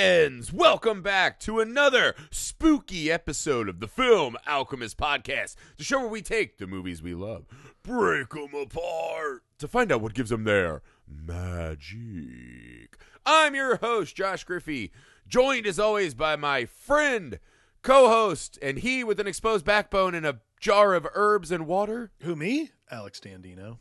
Friends, welcome back to another spooky episode of the Film Alchemist Podcast, the show where we take the movies we love, break them apart to find out what gives them their magic. I'm your host, Josh Griffey, joined as always by my friend, co host, and he with an exposed backbone and a jar of herbs and water. Who me? Alex Dandino.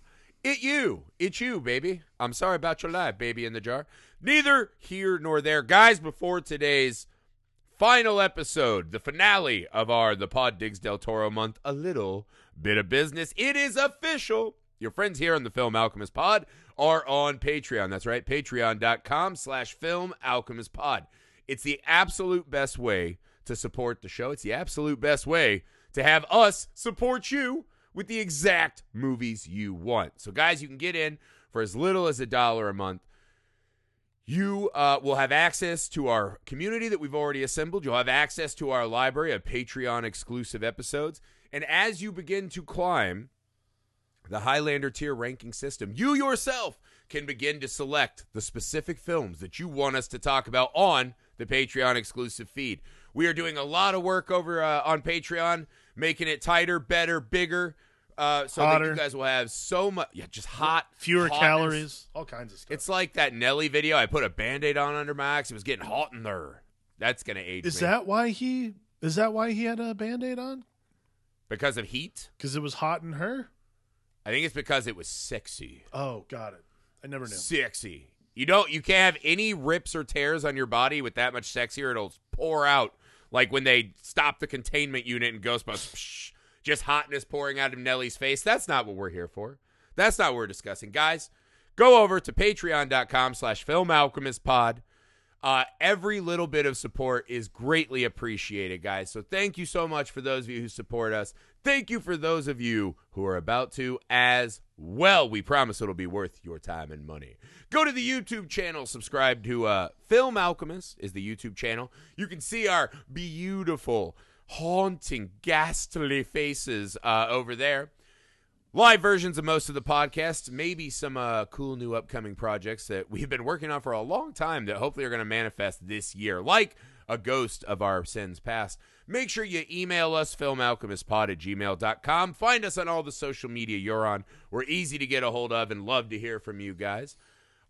It you. It's you, baby. I'm sorry about your life, baby in the jar. Neither here nor there. Guys, before today's final episode, the finale of our The Pod Digs Del Toro month, a little bit of business. It is official. Your friends here on the Film Alchemist Pod are on Patreon. That's right, patreon.com slash film alchemist pod. It's the absolute best way to support the show. It's the absolute best way to have us support you with the exact movies you want. So, guys, you can get in for as little as a dollar a month. You uh, will have access to our community that we've already assembled. You'll have access to our library of Patreon exclusive episodes. And as you begin to climb the Highlander tier ranking system, you yourself can begin to select the specific films that you want us to talk about on the Patreon exclusive feed. We are doing a lot of work over uh, on Patreon, making it tighter, better, bigger, uh, so that Hotter. you guys will have so much, yeah, just hot, Fewer hotness. calories, all kinds of stuff. It's like that Nelly video. I put a band-aid on under my eyes. It was getting hot in there. That's gonna age is me. that why he is that why he had a band-aid on? because of heat? Because it was hot in her? I think it's because it was sexy. Oh, got it. I never knew. Sexy. You don't. You can't have any rips or tears on your body with that much sexier. It'll pour out like when they stop the containment unit in Ghostbusters. Just hotness pouring out of Nelly's face. That's not what we're here for. That's not what we're discussing, guys. Go over to Patreon.com/slash Film Alchemist Pod. Uh, every little bit of support is greatly appreciated, guys. So thank you so much for those of you who support us. Thank you for those of you who are about to as well. We promise it'll be worth your time and money. Go to the YouTube channel, subscribe to uh, Film Alchemist is the YouTube channel. You can see our beautiful, haunting, ghastly faces uh, over there live versions of most of the podcasts, maybe some uh, cool new upcoming projects that we've been working on for a long time that hopefully are going to manifest this year, like a ghost of our sins past. Make sure you email us, filmalchemistpod at gmail.com. Find us on all the social media you're on. We're easy to get a hold of and love to hear from you guys.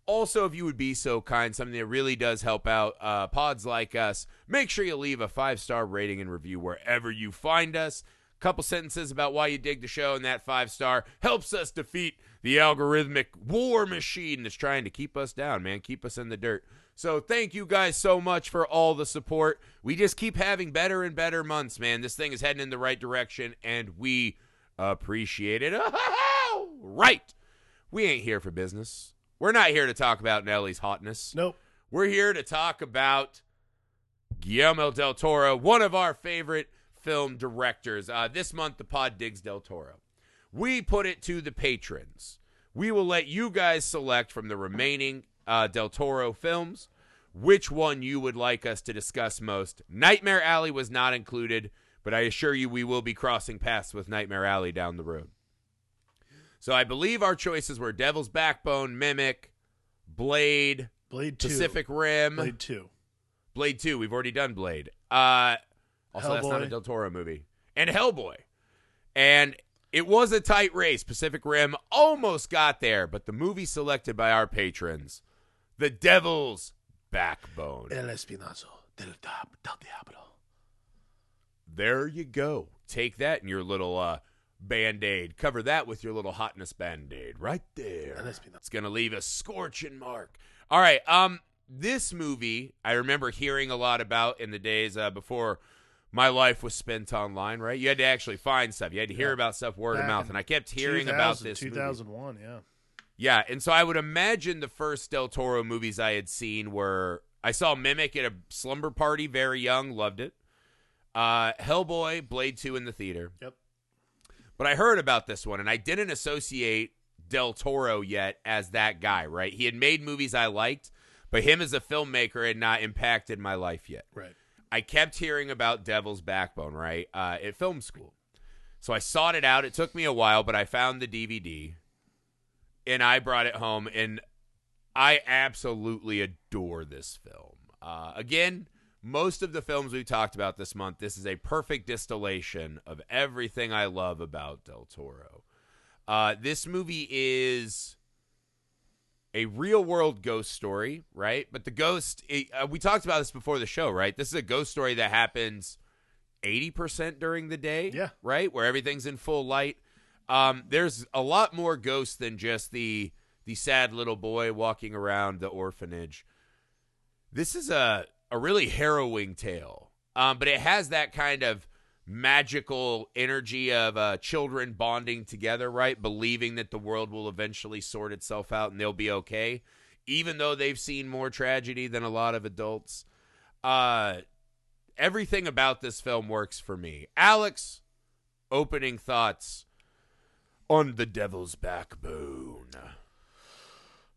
Also, if you would be so kind, something that really does help out uh, pods like us, make sure you leave a five star rating and review wherever you find us. A couple sentences about why you dig the show, and that five star helps us defeat the algorithmic war machine that's trying to keep us down, man, keep us in the dirt. So, thank you guys so much for all the support. We just keep having better and better months, man. This thing is heading in the right direction, and we appreciate it. right. We ain't here for business. We're not here to talk about Nelly's hotness. Nope. We're here to talk about Guillermo del Toro, one of our favorite film directors. Uh, this month, the pod digs del Toro. We put it to the patrons. We will let you guys select from the remaining uh, del Toro films which one you would like us to discuss most. Nightmare Alley was not included, but I assure you we will be crossing paths with Nightmare Alley down the road. So I believe our choices were Devil's Backbone, Mimic, Blade, Blade two. Pacific Rim, Blade two. Blade 2. We've already done Blade. Uh, also, that's not a Del Toro movie. And Hellboy. And it was a tight race. Pacific Rim almost got there, but the movie selected by our patrons, The Devil's Backbone. El Espinazo del, del Diablo. There you go. Take that in your little uh, band aid. Cover that with your little hotness band aid right there. It's gonna leave a scorching mark. All right. Um, this movie I remember hearing a lot about in the days uh, before my life was spent online. Right, you had to actually find stuff. You had to hear Yeah. about stuff word of mouth, and I kept hearing about this. movie. 2001, yeah. Yeah, and so I would imagine the first Del Toro movies I had seen were I saw Mimic at a slumber party, very young, loved it. Uh, Hellboy, Blade Two in the theater. Yep. But I heard about this one, and I didn't associate Del Toro yet as that guy. Right? He had made movies I liked, but him as a filmmaker had not impacted my life yet. Right. I kept hearing about Devil's Backbone, right, uh, at film school. So I sought it out. It took me a while, but I found the DVD and I brought it home, and I absolutely adore this film. Uh, again, most of the films we've talked about this month, this is a perfect distillation of everything I love about Del Toro. Uh, this movie is a real world ghost story, right? But the ghost, it, uh, we talked about this before the show, right? This is a ghost story that happens 80% during the day, Yeah. right? Where everything's in full light. Um, there's a lot more ghosts than just the the sad little boy walking around the orphanage. This is a a really harrowing tale, um, but it has that kind of magical energy of uh, children bonding together, right? Believing that the world will eventually sort itself out and they'll be okay, even though they've seen more tragedy than a lot of adults. Uh, everything about this film works for me. Alex, opening thoughts on The Devil's Backbone.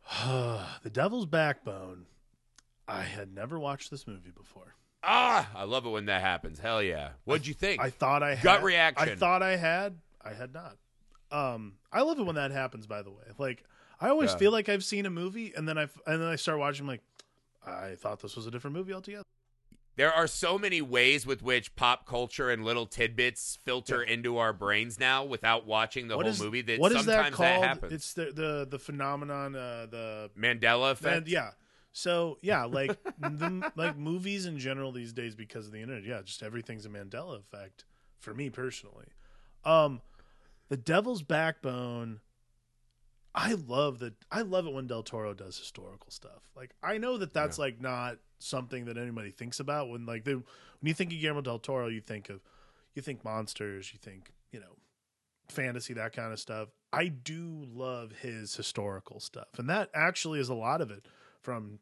the Devil's Backbone. I had never watched this movie before. Ah, I love it when that happens. Hell yeah. What'd you think? I thought I had, Gut reaction. I thought I had. I had not. Um, I love it when that happens. By the way, like I always Yeah. feel like I've seen a movie and then I and then I start watching. I'm like, I thought this was a different movie altogether. There are so many ways with which pop culture and little tidbits filter into our brains now without watching the What whole is movie that what is sometimes that called? happens. it's the the the phenomenon. Uh, the Mandela effect. and yeah. So yeah, like the, like movies in general these days because of the internet. Yeah, just everything's a Mandela effect for me personally. Um, the Devil's Backbone. I love that. I love it when Del Toro does historical stuff. Like I know that that's like not something that anybody thinks about when like they when you think of Guillermo del Toro, you think of you think monsters, you think you know fantasy, that kind of stuff. I do love his historical stuff, and that actually is a lot of it. From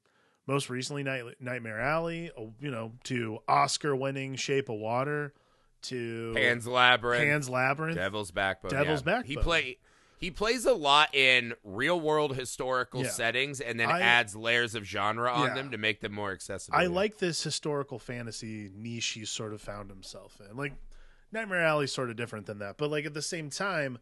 most recently, Night, Nightmare Alley, you know, to Oscar-winning Shape of Water, to Pan's Labyrinth. Pan's Labyrinth. Devil's Backbone. Devil's yeah. He Backbone. He plays a lot in real world historical Yeah. settings and then I- adds layers of genre on Yeah. them to make them more accessible. I like this historical fantasy niche he's sort of found himself in. Like Nightmare Alley's sort of different than that, but like at the same time,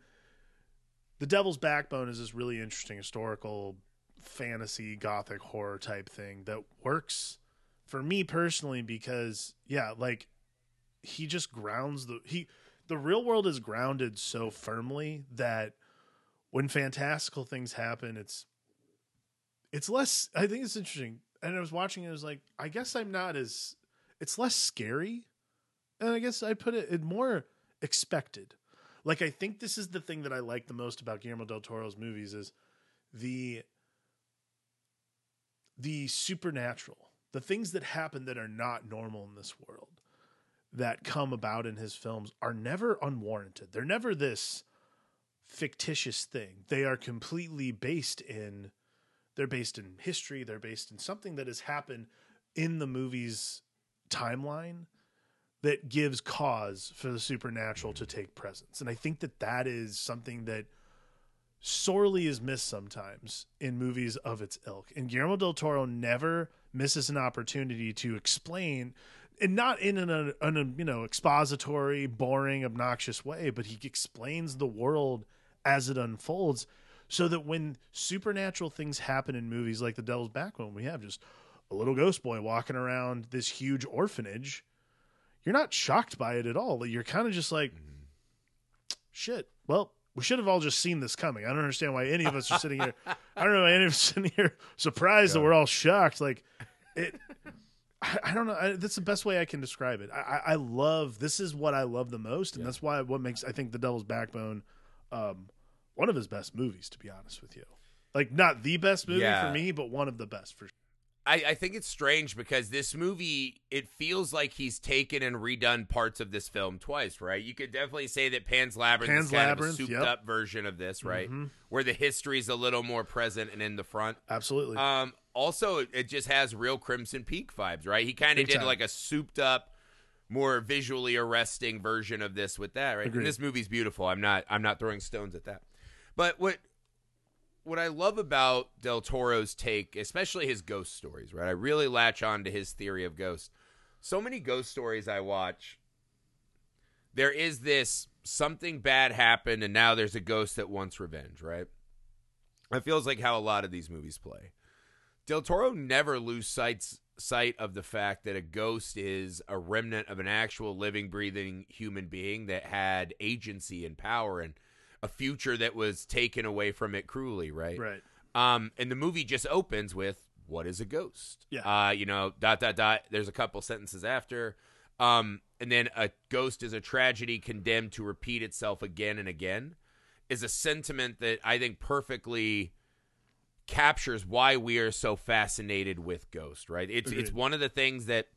The Devil's Backbone is this really interesting historical fantasy gothic horror type thing that works for me personally because yeah, like he just grounds the he the real world is grounded so firmly that when fantastical things happen, it's it's less i think it's interesting. And i was watching it I was like i guess i'm not as it's less scary. And i guess i put it in more expected. Like i think this is the thing that i like the most about guillermo del toro's movies is the the supernatural the things that happen that are not normal in this world that come about in his films are never unwarranted. They're never this fictitious thing. They are completely based in they're based in history they're based in something that has happened in the movie's timeline that gives cause for the supernatural to take presence. And i think that that is something that sorely is missed sometimes in movies of its ilk. And guillermo del toro never misses an opportunity to explain and not in an, an you know expository boring obnoxious way but he explains the world as it unfolds so that when supernatural things happen in movies like The Devil's Backbone, we have just a little ghost boy walking around this huge orphanage. You're not shocked by it at all. You're kind of just like, shit. Well, we should have all just seen this coming. I don't understand why any of us are sitting here. I don't know why any of us are sitting here surprised that we're all shocked. Like it. I, I don't know. I, that's the best way I can describe it. I, I, I love this is what I love the most, and that's why what makes I think The Devil's Backbone um, one of his best movies. To be honest with you, like not the best movie Yeah. for me, but one of the best for sure. I, I think it's strange because this movie it feels like he's taken and redone parts of this film twice, right? You could definitely say that Pan's Labyrinth Pan's is kind Labyrinth, of a souped yep. up version of this, right? Mhm. Where the history's a little more present and in the front. Absolutely. Um, also, it just has real Crimson Peak vibes, right? He kind of did time. like a souped up, more visually arresting version of this with that, right? And this movie's beautiful. I'm not I'm not throwing stones at that. But what what I love about Del Toro's take, especially his ghost stories, right? I really latch on to his theory of ghosts. So many ghost stories I watch, there is this something bad happened and now there's a ghost that wants revenge, right? It feels like how a lot of these movies play. Del Toro never lose sights sight of the fact that a ghost is a remnant of an actual living, breathing human being that had agency and power and a future that was taken away from it cruelly, right? Right. Um, and the movie just opens with "What is a ghost?" Yeah. Uh, you know, dot dot dot. There's a couple sentences after, um, and then a ghost is a tragedy condemned to repeat itself again and again. Is a sentiment that I think perfectly captures why we are so fascinated with ghost. Right? It's it's one of the things that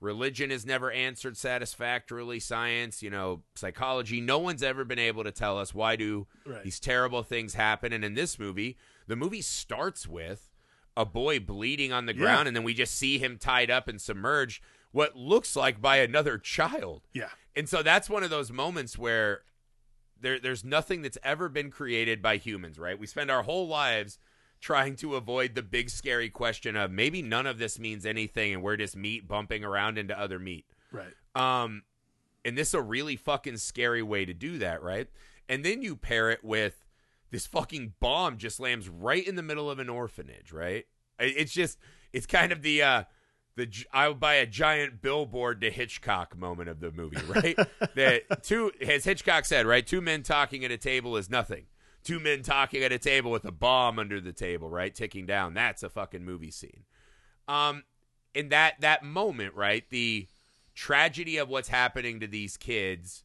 religion has never answered satisfactorily. Science, you know, psychology. No one's ever been able to tell us why do Right. these terrible things happen. And in this movie, the movie starts with a boy bleeding on the Yeah. ground, and then we just see him tied up and submerged, what looks like by another child. Yeah. And so that's one of those moments where there, there's nothing that's ever been created by humans, right? We spend our whole lives trying to avoid the big scary question of maybe none of this means anything and we're just meat bumping around into other meat. Right. Um, and this is a really fucking scary way to do that, right? And then you pair it with this fucking bomb just lands right in the middle of an orphanage, right? It's just, it's kind of the, uh, the I'll buy a giant billboard to Hitchcock moment of the movie, right? that two, as Hitchcock said, right? Two men talking at a table is nothing. Two men talking at a table with a bomb under the table, right? Ticking down. That's a fucking movie scene. Um, in that that moment, right? The tragedy of what's happening to these kids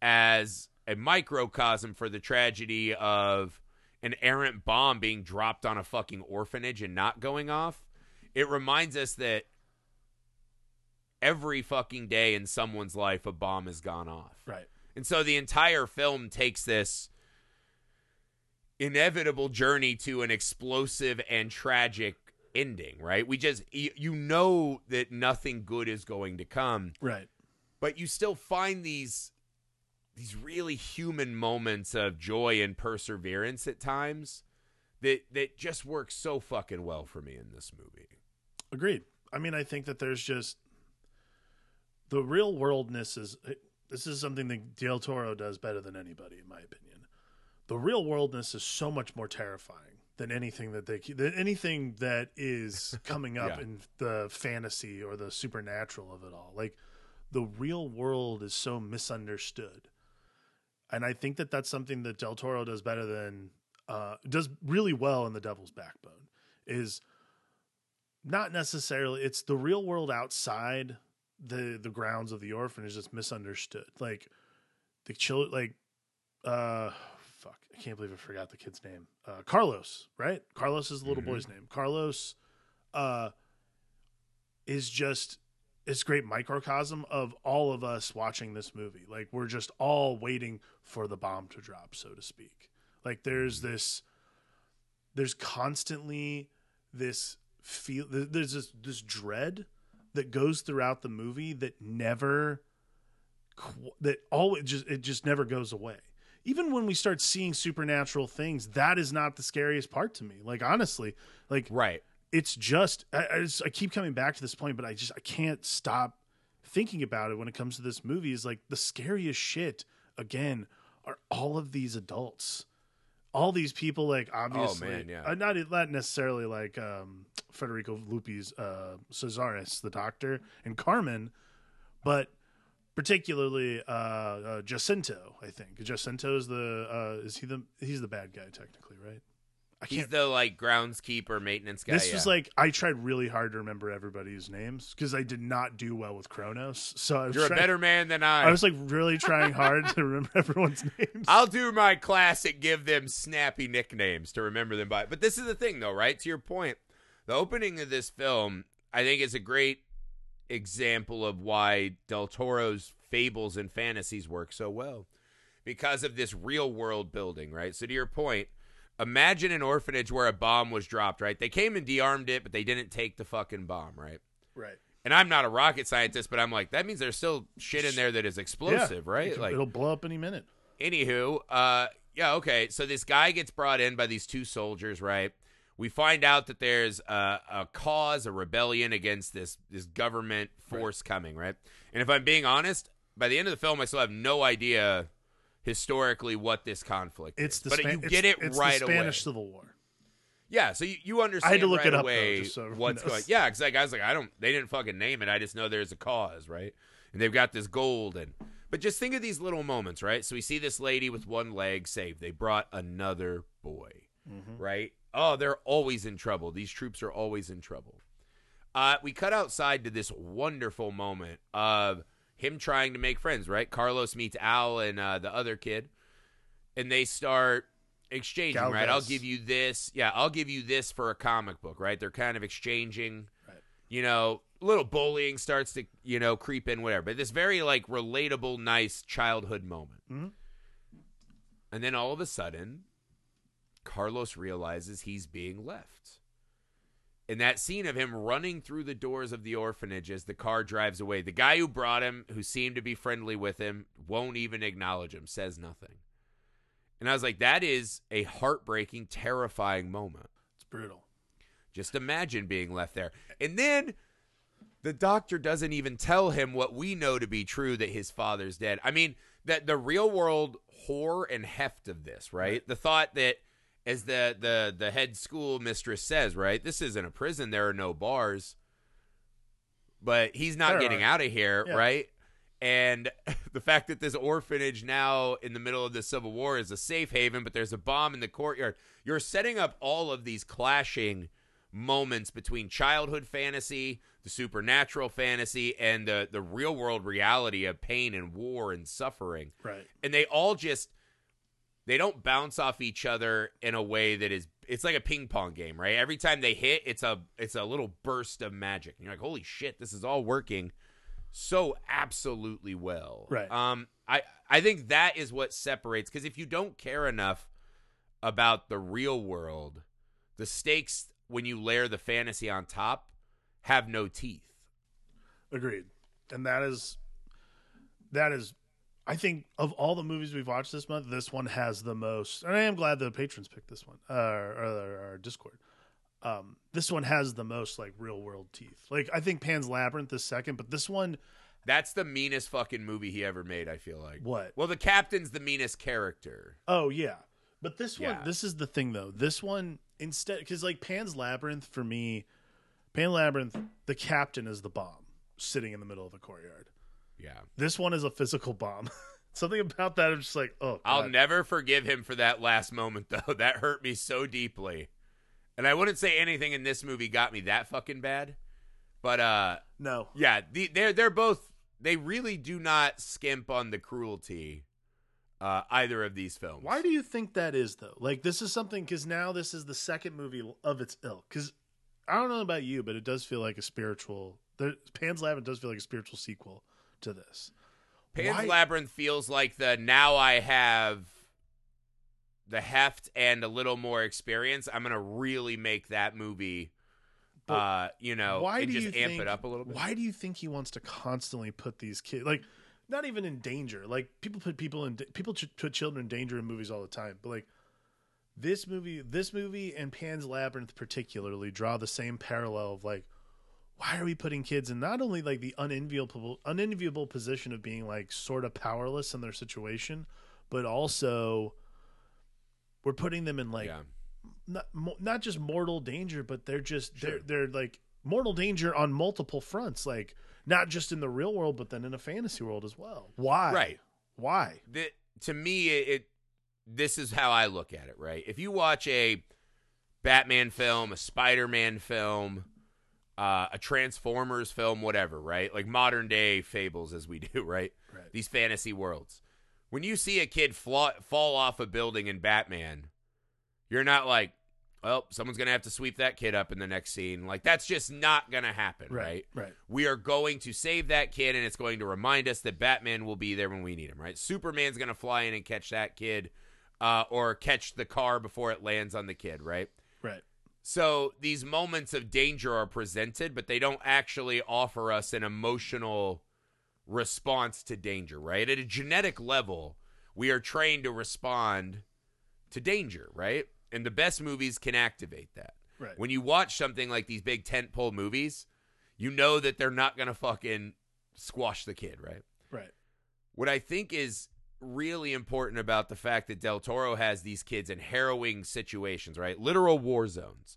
as a microcosm for the tragedy of an errant bomb being dropped on a fucking orphanage and not going off. It reminds us that every fucking day in someone's life a bomb has gone off. Right. And so the entire film takes this inevitable journey to an explosive and tragic ending, right? We just you, know that nothing good is going to come, Right. but you still find these these really human moments of joy and perseverance at times that that just work so fucking well for me in this movie. Agreed. I mean, I think that there's just the real worldness is this is something that Del Toro does better than anybody, in my opinion. The real worldness is so much more terrifying than anything that they than anything that is coming up Yeah. in the fantasy or the supernatural of it all. Like the real world is so misunderstood, and I think that that's something that Del Toro does better than uh, does really well in The Devil's Backbone. Is not necessarily it's the real world outside the the grounds of the orphanage that's misunderstood like the children like uh fuck i can't believe i forgot the kid's name. Uh carlos right? Carlos is the little Mhm. boy's name. Carlos uh is just it's great microcosm of all of us watching this movie. Like we're just all waiting for the bomb to drop so to speak. Like there's this there's constantly this feel there's this this dread that goes throughout the movie that never that always just it just never goes away even when we start seeing supernatural things that is not the scariest part to me like honestly like Right. it's just I, I, just I keep coming back to this point but i just i can't stop thinking about it when it comes to this movie is like the scariest shit again are all of these adults all these people like obviously man, yeah. uh, not not necessarily like um federico luppi's uh casares the doctor and carmen but particularly uh, uh jacinto i think jacinto is the uh is he the he's the bad guy technically right i He's can't the like groundskeeper maintenance guy. this was like I tried really hard to remember everybody's names because I did not do well with Cronos. So I was You're a better man than I. I was like really trying hard to remember everyone's names. I'll do my classic give them snappy nicknames to remember them by. But this is the thing though, right? To your point, the opening of this film, I think is a great example of why Del Toro's fables and fantasies work so well. Because of this real world building, right? So to your point, imagine an orphanage where a bomb was dropped, right? They came and de-armed it, but they didn't take the fucking bomb, right? right. And I'm not a rocket scientist, but I'm like, that means there's still shit in there that is explosive, Yeah, right? like it'll blow up any minute. Anywho, uh, yeah, okay. So this guy gets brought in by these two soldiers, right? We find out that there's a, a cause, a rebellion against this this government force coming, right? And if I'm being honest, by the end of the film, I still have no idea historically what this conflict It's is. the but Span- you it's- get it it's right the Spanish away. Civil War. Yeah, so you, you understand I had to look right it up, though, away just so what's knows. going. Yeah, because like I was like, I don't. They didn't fucking name it. I just know there's a cause, right? And they've got this gold and. But just think of these little moments, right? So we see this lady with one leg saved. They brought another boy, Mm-hmm. right? Oh, they're always in trouble. These troops are always in trouble. Uh, we cut outside to this wonderful moment of him trying to make friends, right? Carlos meets Al and uh, the other kid, and they start exchanging, right? I'll give you this. Yeah, I'll give you this for a comic book, right? They're kind of exchanging. Right. You know, little bullying starts to, you know, creep in, whatever. But this very, like, relatable, nice childhood moment. Mhm. And then all of a sudden, Carlos realizes he's being left. In that scene of him running through the doors of the orphanage as the car drives away, the guy who brought him, who seemed to be friendly with him, won't even acknowledge him, says nothing. And I was like, that is a heartbreaking, terrifying moment. It's brutal. Just imagine being left there. And then the doctor doesn't even tell him what we know to be true that his father's dead. I mean, that the real world horror and heft of this, right? The thought that as the the the head school mistress says, right? This isn't a prison, there are no bars. But he's not There getting are. out of here, Yeah. right? And the fact that this orphanage now in the middle of the Civil War is a safe haven, but there's a bomb in the courtyard. You're setting up all of these clashing moments between childhood fantasy, the supernatural fantasy, and the, the real world reality of pain and war and suffering. Right. And they all just they don't bounce off each other in a way that is it's like a ping pong game, right? Every time they hit, it's a it's a little burst of magic. And you're like, holy shit, this is all working so absolutely well. Right. Um I I think that is what separates because if you don't care enough about the real world, the stakes when you layer the fantasy on top have no teeth. Agreed. And that is that is I think of all the movies we've watched this month, this one has the most. And I am glad the patrons picked this one, uh, or, or Discord. Um, this one has the most like real world teeth. Like I think Pan's Labyrinth is second, but this one, That's the meanest fucking movie he ever made, I feel like. what? Well, the captain's the meanest character. Oh yeah, but this one, Yeah. this is the thing though. This one instead, because like Pan's Labyrinth for me, Pan Labyrinth, the captain is the bomb sitting in the middle of the courtyard. Yeah. This one is a physical bomb. Something about that, I'm just like, oh, I'll never forgive him for that last moment, though. That hurt me so deeply. And I wouldn't say anything in this movie got me that fucking bad. But, uh, no. yeah, the, they're, they're both, they really do not skimp on the cruelty, uh, either of these films. Why do you think that is though? Like this is something because now this is the second movie of its ilk. Because I don't know about you, but it does feel like a spiritual. The Pan's Labyrinth does feel like a spiritual sequel to this. Pan's Why- Labyrinth feels like the now I have the heft and a little more experience. I'm gonna really make that movie, But uh, you know, why and do just you amp think, it up a little bit. Why do you think he wants to constantly put these kids like not even in danger? Like people put people in people put children in danger in movies all the time, but like this movie, this movie and Pan's Labyrinth particularly draw the same parallel of like why are we putting kids in not only like the unenviable unenviable position of being like sort of powerless in their situation, but also we're putting them in like yeah. not not just mortal danger, but they're just they're they're like mortal danger on multiple fronts, like not just in the real world, but then in a fantasy world as well. Why? Right. Why? the, to me it, it this is how I look at it, right? If you watch a Batman film, a Spider-Man film, uh, a Transformers film, whatever, right? Like modern day fables as we do, right? Right. These fantasy worlds. When you see a kid fla- fall off a building in Batman, you're not like, well, someone's going to have to sweep that kid up in the next scene. Like that's just not going to happen, right? Right. we are going to save that kid and it's going to remind us that batman will be there when we need him right superman's going to fly in and catch that kid uh, or catch the car before it lands on the kid right Right. So these moments of danger are presented but they don't actually offer us an emotional response to danger right at a genetic level we are trained to respond to danger right and the best movies can activate that Right. when you watch something like these big tentpole movies, you know that they're not gonna fucking squash the kid, right? Right. What I think is really important about the fact that Del Toro has these kids in harrowing situations, right? Literal war zones.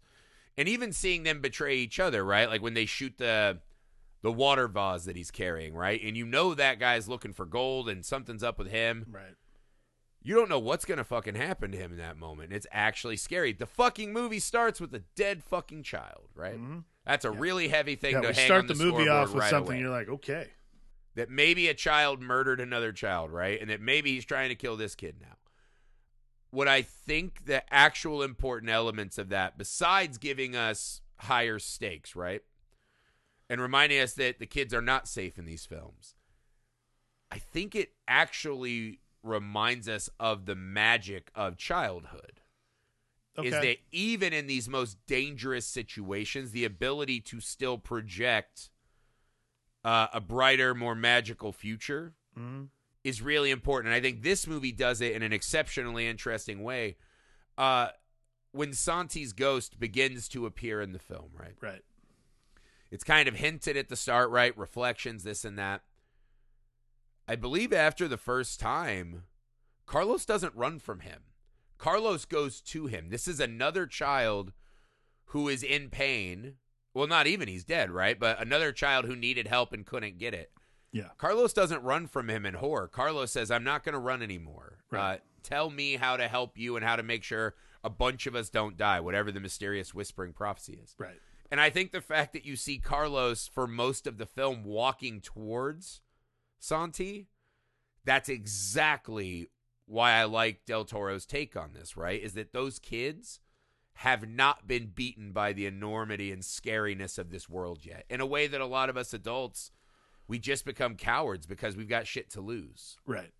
And even seeing them betray each other, right? Like when they shoot the the water vase that he's carrying, right? And you know that guy's looking for gold and something's up with him. Right. You don't know what's going to fucking happen to him in that moment. It's actually scary. The fucking movie starts with a dead fucking child, right? Mhm. That's a really heavy thing Yeah, to we hang start the, the, movie off with right something away. you're like, okay. That maybe a child murdered another child, right? And that maybe he's trying to kill this kid now. What I think the actual important elements of that, besides giving us higher stakes, right? And reminding us that the kids are not safe in these films, I think it actually reminds us of the magic of childhood. Okay. Is that even in these most dangerous situations, the ability to still project uh, a brighter, more magical future Mhm. is really important. And I think this movie does it in an exceptionally interesting way. Uh, when Santi's ghost begins to appear in the film, right? Right. It's kind of hinted at the start, right? Reflections, this and that. I believe after the first time, Carlos doesn't run from him. Carlos goes to him. This is another child who is in pain. Well, not even he's dead, right? But another child who needed help and couldn't get it. Yeah. Carlos doesn't run from him in horror. Carlos says, I'm not going to run anymore. Right. Uh, tell me how to help you and how to make sure a bunch of us don't die, whatever the mysterious whispering prophecy is. Right. And I think the fact that you see Carlos for most of the film walking towards Santi, that's exactly why I like Del Toro's take on this, right? Is that those kids have not been beaten by the enormity and scariness of this world yet. In a way that a lot of us adults, we just become cowards because we've got shit to lose. Right.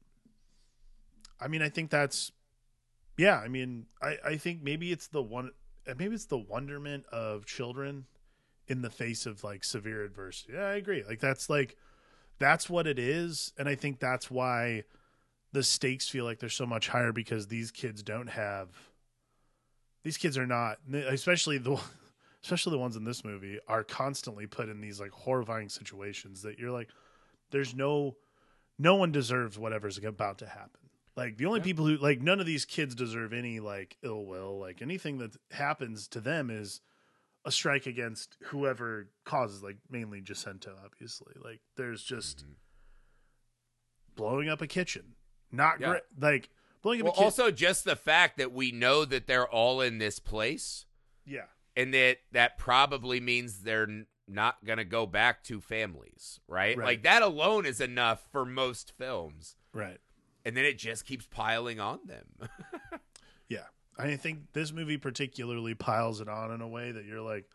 I mean, I think that's, yeah. I mean, I I think maybe it's the one, maybe it's the wonderment of children in the face of like severe adversity. Yeah, I agree. Like that's like, that's what it is, and I think that's why the stakes feel like they're so much higher because these kids don't have. These kids are not, especially the, especially the ones in this movie, are constantly put in these like horrifying situations that you're like, there's no no one deserves whatever's about to happen. Like the only Yeah. people who like none of these kids deserve any like ill will. Like anything that happens to them is a strike against whoever causes like mainly Jacinto obviously. Like there's just mm-hmm. blowing up a kitchen. Not Yeah. great like blowing up Well, a also just the fact that we know that they're all in this place yeah. and that that probably means they're not going to go back to families, right? Right. Like that alone is enough for most films. Right. And then it just keeps piling on them. Yeah. I think this movie particularly piles it on in a way that you're like,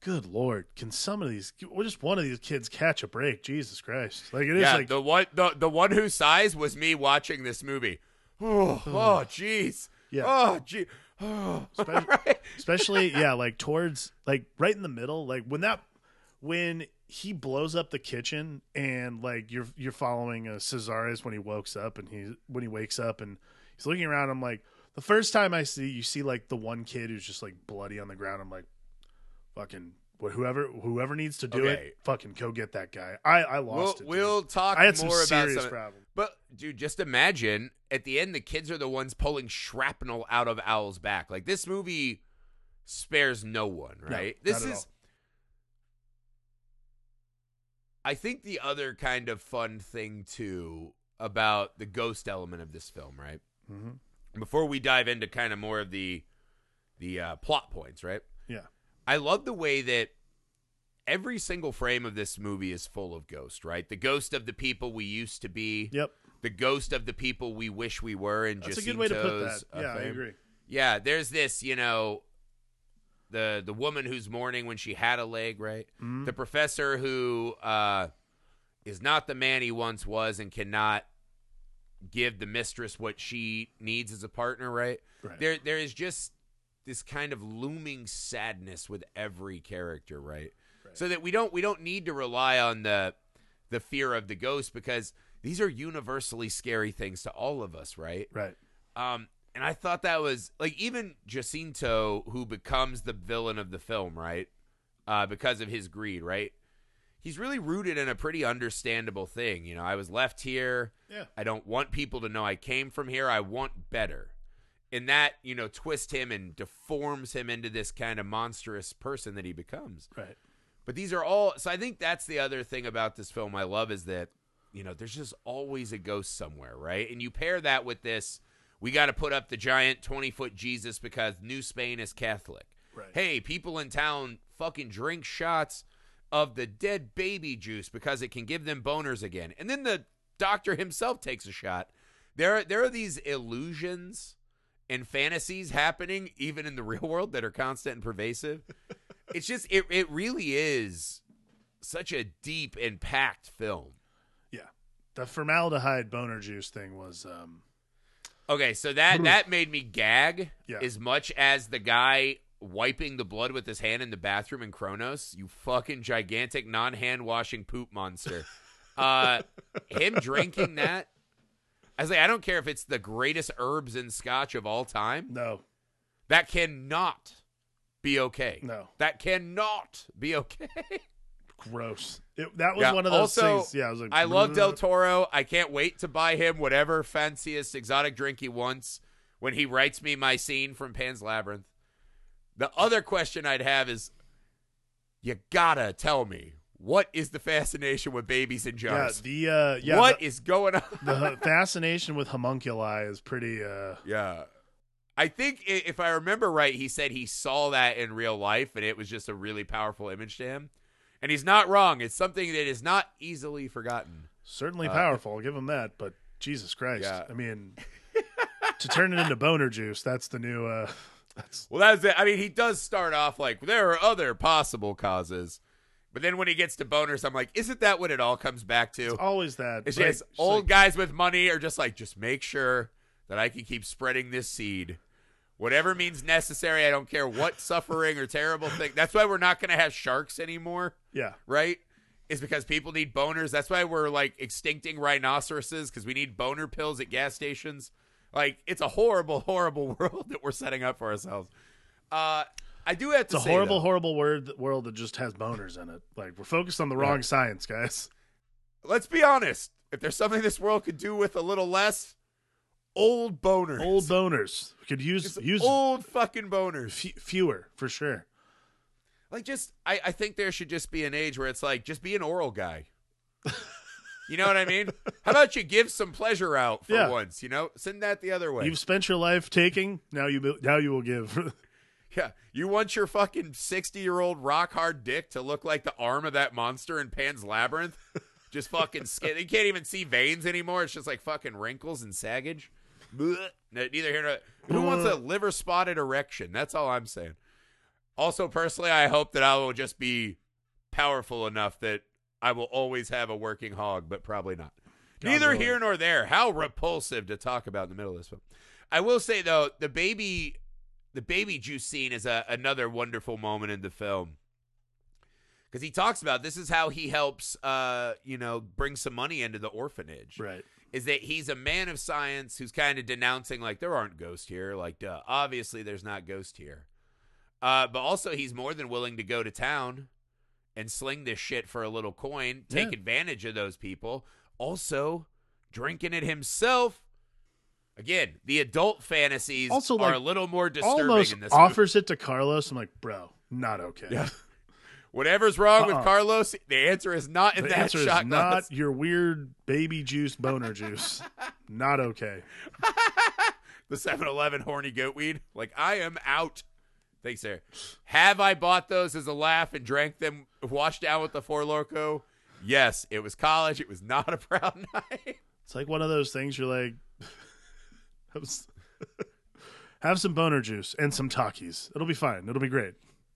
good lord, can some of these, well, just one of these kids catch a break? Jesus Christ! Like it is yeah, like, the one the, the one who sighs was me watching this movie. Oh, oh jeez. Yeah. Oh, gee. Oh. Especially- Right. especially yeah, like towards like right in the middle, like when that when he blows up the kitchen and like you're you're following uh, Casares when he wakes up and he when he wakes up and he's looking around. I'm like, the first time I see you see like the one kid who's just like bloody on the ground. I'm like, fucking. What whoever whoever needs to do Okay. it, fucking go get that guy. I I We'll, lost it. dude. we'll talk I had some more about serious some, problems. But dude, just imagine at the end the kids are the ones pulling shrapnel out of Owl's back. Like this movie spares no one, No, right? not this is all. I think the other kind of fun thing too about the ghost element of this film, right? Mhm. Before we dive into kind of more of the the uh, plot points, right? Yeah. I love the way that every single frame of this movie is full of ghost, right? The ghost of the people we used to be, Yep. the ghost of the people we wish we were in That's a good way to put that. Yeah, I agree. Yeah, there's this, you know, the the woman who's mourning when she had a leg, right? Mhm. The professor who uh, is not the man he once was and cannot give the mistress what she needs as a partner, right? Right. There there is just this kind of looming sadness with every character, right? So that we don't we don't need to rely on the the fear of the ghost because these are universally scary things to all of us, right? Right. Um, and I thought that was like even Jacinto, who becomes the villain of the film, right? Uh, because of his greed, right? he's really rooted in a pretty understandable thing. You know, I was left here. Yeah. I don't want people to know I came from here. I want better. And that, you know, twists him and deforms him into this kind of monstrous person that he becomes. Right. But these are all so I think that's the other thing about this film I love is that, you know, there's just always a ghost somewhere, right? And you pair that with this we got to put up the giant 20 foot Jesus because New Spain is Catholic. Right. Hey, people in town fucking drink shots of the dead baby juice because it can give them boners again. And then the doctor himself takes a shot. There, there are these illusions and fantasies happening even in the real world that are constant and pervasive. It's just, it, it really is such a deep and packed film. Yeah. The formaldehyde boner juice thing was um Okay, so that that made me gag Yeah. as much as the guy wiping the blood with his hand in the bathroom in Cronos. You fucking gigantic non-hand washing poop monster. Uh, him drinking that. I was like, I don't care if it's the greatest herbs in Scotch of all time. no. That cannot be okay. No. That cannot be okay. Gross. It, that was Yeah, one of those also, things. Yeah, I was like I love Del Toro. I can't wait to buy him whatever fanciest exotic drink he wants when he writes me my scene from Pan's Labyrinth. The other question I'd have is you gotta tell me what is the fascination with babies Yeah, jars? the uh yeah, What the, is going on? the fascination with homunculi is pretty uh yeah. I think if I remember right, he said he saw that in real life and it was just a really powerful image to him. And he's not wrong. It's something that is not easily forgotten. certainly Uh, powerful. I'll give him that, but Jesus Christ. Yeah. I mean to turn it into boner juice, that's the new uh that's Well, that's it. I mean, he does start off like there are other possible causes, but then when he gets to boners, I'm like, isn't that what it all comes back to? always that. It's right? just It's old like, guys with money are just like, just make sure that I can keep spreading this seed. Whatever means necessary. I don't care what suffering or terrible thing. That's why we're not going to have sharks anymore, yeah. right? Is because people need boners. That's why we're like extincting rhinoceroses because we need boner pills at gas stations. Like it's a horrible, horrible world that we're setting up for ourselves. Uh, I do have to say. It's a say, horrible, though, horrible word world that just has boners in it. Like we're focused on the wrong Yeah. science, guys. let's be honest. If there's something this world could do with a little less, old boners, Old boners. We could use Just use old fucking boners. f- fewer for sure. Like, just I, I think there should just be an age where it's like, just be an oral guy. you know what I mean? How about you give some pleasure out for Yeah. once? You know, send that the other way. You've spent your life taking. Now you now you will give. Yeah, you want your fucking sixty-year-old rock hard dick to look like the arm of that monster in Pan's Labyrinth? Just fucking skin. You can't even see veins anymore. It's just like fucking wrinkles and saggage. Blech. Neither here nor who wants a liver spotted erection? That's all I'm saying. Also, personally, I hope that I will just be powerful enough that I will always have a working hog, but probably not. God Neither willing. here nor there. How repulsive to talk about in the middle of this film. I will say though, the baby, the baby juice scene is a, another wonderful moment in the film because he talks about this is how he helps, uh, you know, bring some money into the orphanage. right. Is that he's a man of science who's kind of denouncing like there aren't ghosts here, like duh, obviously there's not ghosts here. Uh, but also he's more than willing to go to town and sling this shit for a little coin, take Yeah. advantage of those people. Also, drinking it himself. Again, the adult fantasies Also, are a little more disturbing Almost in this movie. offers it to Carlos. I'm like, bro, not okay. Yeah. Whatever's wrong with Uh-uh. Carlos, the answer is not in The that answer shot is glass. not your weird baby juice boner juice. not okay. the 7-Eleven horny goat weed. Like I am out. Thanks, sir. Have I bought those as a laugh and drank them washed down with the Four Loco? Yes, it was college. It was not a proud night. It's like one of those things you're like, have some boner juice and some Takis. It'll be fine. It'll be great.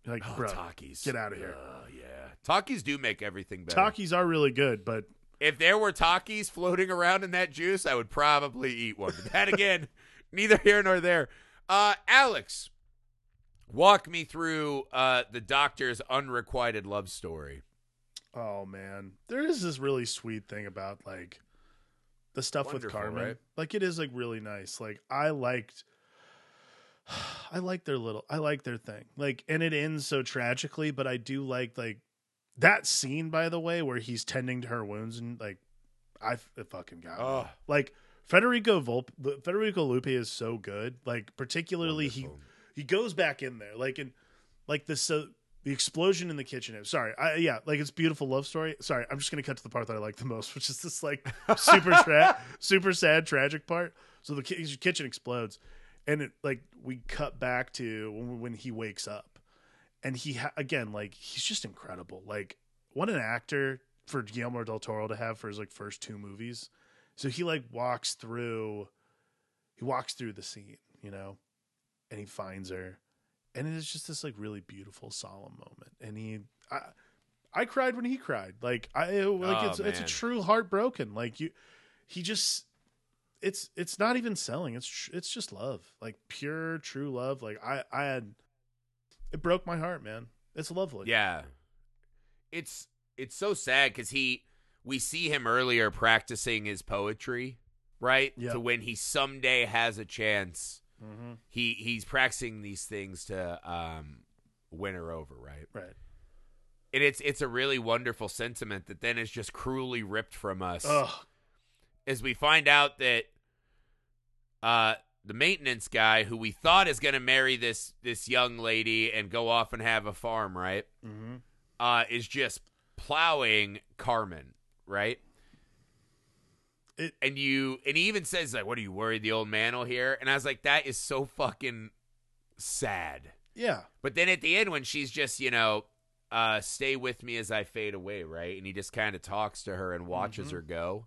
Like, bro, Takis. get out of here. Oh, yeah. Takis do make everything better. Takis are really good, but if there were Takis floating around in that juice, I would probably eat one. But that again, neither here nor there. Uh, Alex, walk me through uh, the doctor's unrequited love story. oh man, there is this really sweet thing about like the stuff with Carmen. right? Like it is like really nice. Like I liked. I like their little I like their thing. Like and it ends so tragically, but I do like like that scene, by the way, where he's tending to her wounds and like, I it fucking got. Oh. like Federico Volpe, Federico Luppi is so good. Like particularly he Wonderful. he goes back in there like in like this so the explosion in the kitchen sorry I, yeah like it's beautiful love story sorry i'm just gonna cut to the part that i like the most which is this like super tra- super sad tragic part so the ki- kitchen explodes and it like we cut back to when, when he wakes up. And he ha- again like he's just incredible. Like what an actor for guillermo del toro to have for his like first two movies. So he like walks through he walks through the scene you know and he finds her. And it is just this like really beautiful solemn moment. And he i i cried when he cried. Like i like Oh, it's it's a true heartbroken. Like you he just it's it's not even selling it's tr- it's just love like pure true love like i i had it broke my heart man it's lovely Yeah. It's it's so sad because he we see him earlier practicing his poetry, right? Yeah. To when he someday has a chance, mm-hmm. he he's practicing these things to um win her over, right? right And it's it's a really wonderful sentiment that then is just cruelly ripped from us Ugh. As we find out that uh the maintenance guy who we thought is going to marry this this young lady and go off and have a farm, right? Mm-hmm. uh, is just plowing Carmen, right? It- and you and he even says like, "What are you worried the old man will hear?" And I was like, "That is so fucking sad." yeah But then at the end, when she's just you know, uh, "Stay with me as I fade away," right? And he just kind of talks to her and watches Mhm. her go.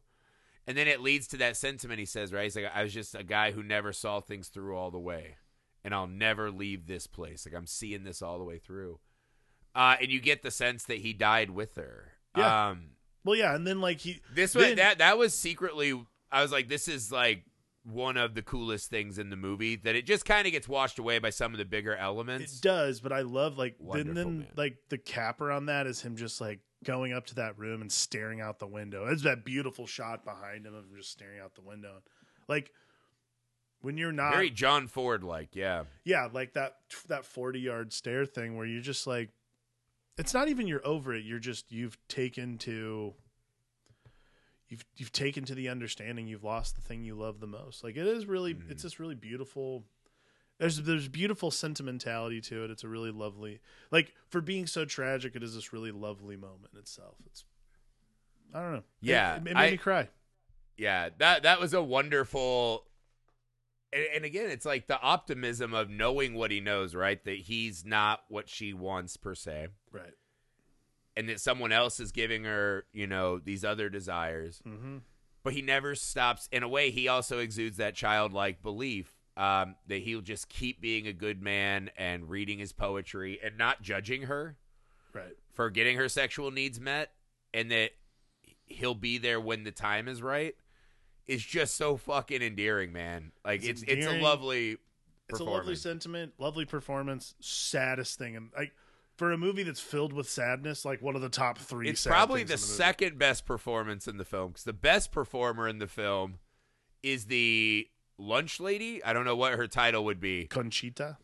And then it leads to that sentiment he says, right? He's like, I was just a guy who never saw things through all the way. And I'll never leave this place. Like I'm seeing this all the way through. Uh, and you get the sense that he died with her. Yeah. Um, well yeah and then like he this was Then- that that was secretly I was like, this is like one of the coolest things in the movie that it just kind of gets washed away by some of the bigger elements. It does, but I love like then Wonderful, then man. like the capper on that is him just like going up to that room and staring out the window. It's that beautiful shot behind him of him just staring out the window. Like when you're not Very John Ford like, yeah. yeah, like that that 40 yard stare thing where you're just like it's not even you're over it, you're just you've taken to you've you've taken to the understanding you've lost the thing you love the most. Like it is really Mhm. it's this really beautiful there's there's beautiful sentimentality to it. It's a really lovely like for being so tragic, it is this really lovely moment itself. It's I don't know. Yeah, it, it made I- me cry. Yeah, that that was a wonderful and, and again, it's like the optimism of knowing what he knows, right? That he's not what she wants per se, Right. and that someone else is giving her, you know, these other desires. Mm-hmm. but he never stops. In a way, he also exudes that childlike belief um, that he'll just keep being a good man and reading his poetry and not judging her Right. for getting her sexual needs met, and that he'll be there when the time is right. Is just so fucking endearing, man. Like It's it's it's, a lovely. It's a lovely sentiment, lovely performance, saddest thing, and like for a movie that's filled with sadness, like one of the top three. It's probably the movie. second best performance in the film because the best performer in the film is the lunch lady. I don't know what her title would be. Conchita.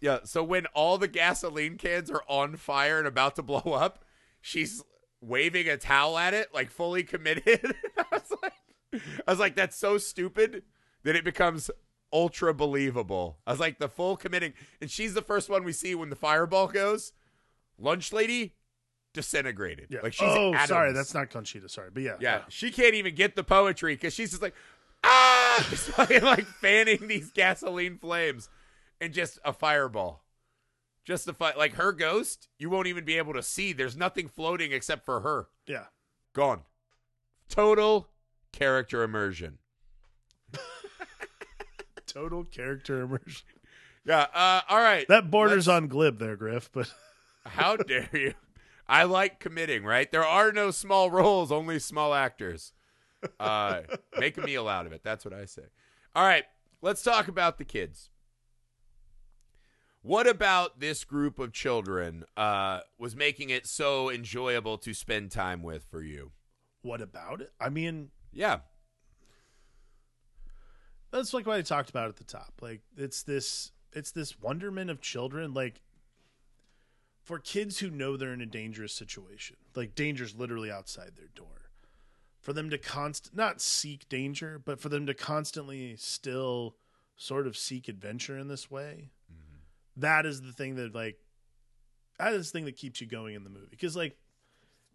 Yeah. So when all the gasoline cans are on fire and about to blow up, she's waving a towel at it, like fully committed. I was like, I was like, that's so stupid that it becomes ultra believable. I was like, the full committing, and she's the first one we see when the fireball goes. Lunch lady disintegrated. Yeah. Like she's oh, atoms. sorry, that's not Conchita. Sorry, but yeah, Yeah, she can't even get the poetry because she's just like, ah, just fucking like fanning these gasoline flames, and just a fireball, just a fi- like her ghost. You won't even be able to see. There's nothing floating except for her. yeah. Gone. Total character immersion. Total character immersion. Yeah. Uh. All right. That borders Let's- on glib there, Griff. But How dare you? I like committing, right? There are no small roles, only small actors. Uh, make a meal out of it. That's what I say. All right, let's talk about the kids. What about this group of children uh, was making it so enjoyable to spend time with for you? what about it? I mean, Yeah. that's like what I talked about at the top. Like it's this it's this wonderment of children. Like for kids who know they're in a dangerous situation, like danger's literally outside their door, for them to const not seek danger, but for them to constantly still sort of seek adventure in this way, mm-hmm. that is the thing that like that is the thing that keeps you going in the movie. Because like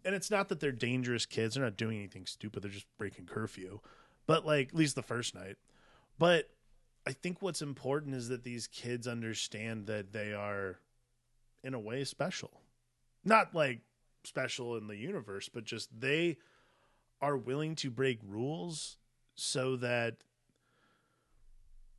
and it's not that they're dangerous kids they're not doing anything stupid they're just breaking curfew but like at least the first night. But i think what's important is that these kids understand that they are in a way special. Not like special in the universe but just they are willing to break rules so that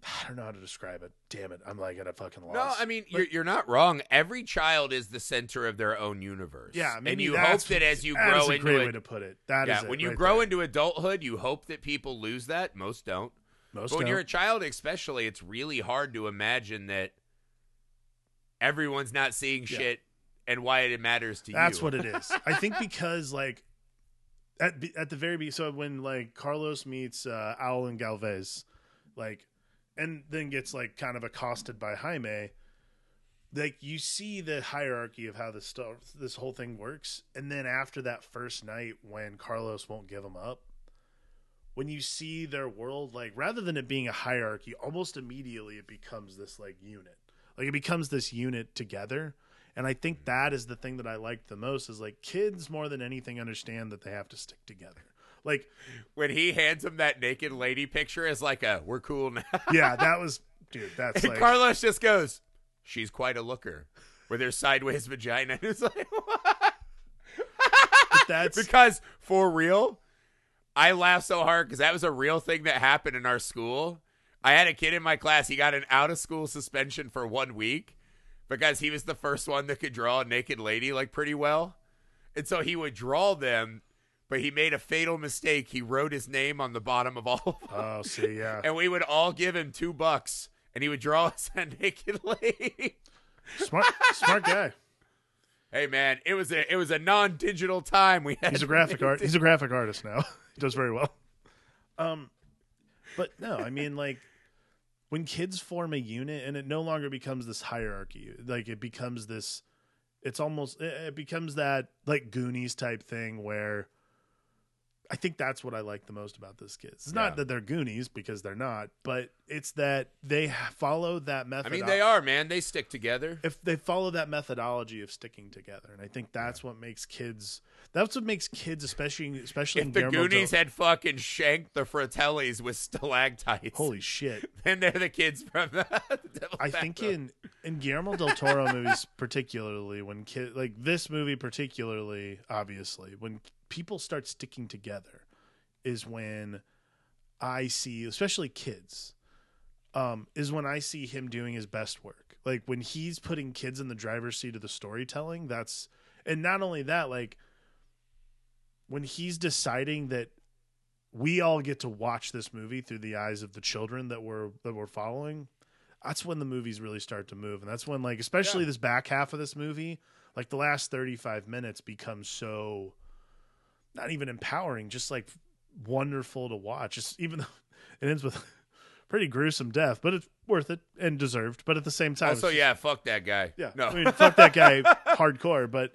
I don't know how to describe it. Damn it, I'm like at a fucking loss. No, I mean But- you're you're not wrong. Every child is the center of their own universe. Yeah, and you hope that as you grow is a into great way to put it. That is yeah, it when you right grow there. into adulthood, you hope that people lose that. Most don't. most but when you're a child, especially, it's really hard to imagine that everyone's not seeing Yeah. shit and why it matters to That's you. That's what it is. I think because like at at the very be so when like Carlos meets uh, Owl and Galvez, like, and then gets like kind of accosted by Jaime. Like you see the hierarchy of how this stuff, this whole thing works, and then after that first night when Carlos won't give him up, when you see their world, like rather than it being a hierarchy, almost immediately it becomes this like unit, like it becomes this unit together. And I think that is the thing that I liked the most is like kids more than anything understand that they have to stick together. Like, when he hands him that naked lady picture as like a we're cool now. yeah, that was dude. That's and like Carlos just goes, "She's quite a looker." With her sideways vagina, it's like what? that's because for real, I laughed so hard because that was a real thing that happened in our school. I had a kid in my class. He got an out of school suspension for one week because he was the first one that could draw a naked lady like pretty well, and so he would draw them. But he made a fatal mistake. He wrote his name on the bottom of all of them, oh, see, yeah, and we would all give him two bucks, and he would draw us a naked lady. smart, smart guy. Hey man, it was a it was a non digital time. We had He's a graphic art. He's a graphic artist now. he does very well. Um, but no, I mean like when kids form a unit and it no longer becomes this hierarchy, like it becomes this. It's almost it becomes that like Goonies type thing where. I think that's what I like the most about this kids. It's Yeah. not that they're Goonies because they're not, but it's that they follow that method. I mean, they are man. They stick together. if they follow that methodology of sticking together, and I think that's what makes kids. That's what makes kids, especially especially in If the Guillermo Goonies del- had fucking shanked the Fratellis with stalactites, holy shit. then they're the kids from the. I think in in Guillermo del Toro movies, particularly when kid like this movie, particularly obviously when people start sticking together, is when I see, especially kids, um, is when I see him doing his best work. Like when he's putting kids in the driver's seat of the storytelling. That's and not only that, like when he's deciding that we all get to watch this movie through the eyes of the children that we're that we're following that's when the movies really start to move. And that's when like especially Yeah. this back half of this movie like the last 35 minutes becomes so not even empowering just like wonderful to watch. Just even though it ends with pretty gruesome death but it's worth it and deserved. But at the same time Also, just- yeah, fuck that guy. yeah no, i mean fuck that guy hardcore but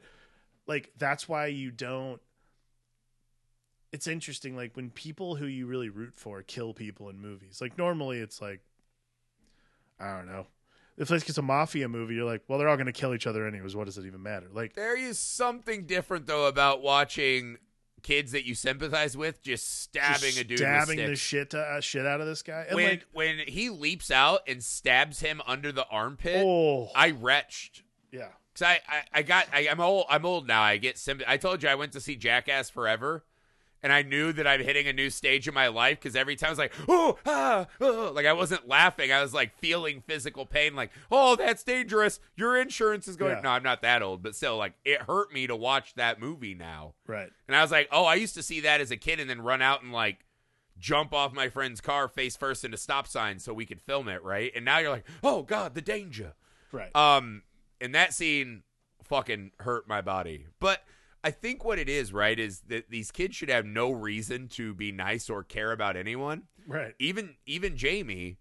like that's why you don't it's interesting like when people who you really root for kill people in movies. Like normally it's like i don't know. If like it's a mafia movie. You're like well they're all going to kill each other anyways. What does it even matter? Like there is something different though about watching kids that you sympathize with just stabbing just a dude stabbing the shit to, uh, shit out of this guy. And when like when he leaps out and stabs him under the armpit, oh. I retched. yeah. Cause I, I, I got I, I'm old I'm old now. I get sim- I told you I went to see Jackass Forever, and I knew that I'm hitting a new stage in my life because every time I was like oh ah oh, like I wasn't laughing. I was like feeling physical pain. Like oh that's dangerous. Your insurance is going. Yeah. No, I'm not that old, but still like it hurt me to watch that movie now. right And I was like oh I used to see that as a kid and then run out and like jump off my friend's car face first into stop signs so we could film it right. And now you're like oh god the danger. right Um, and that scene fucking hurt my body. But I think what it is, right, is that these kids should have no reason to be nice or care about anyone. right Even even Jamie,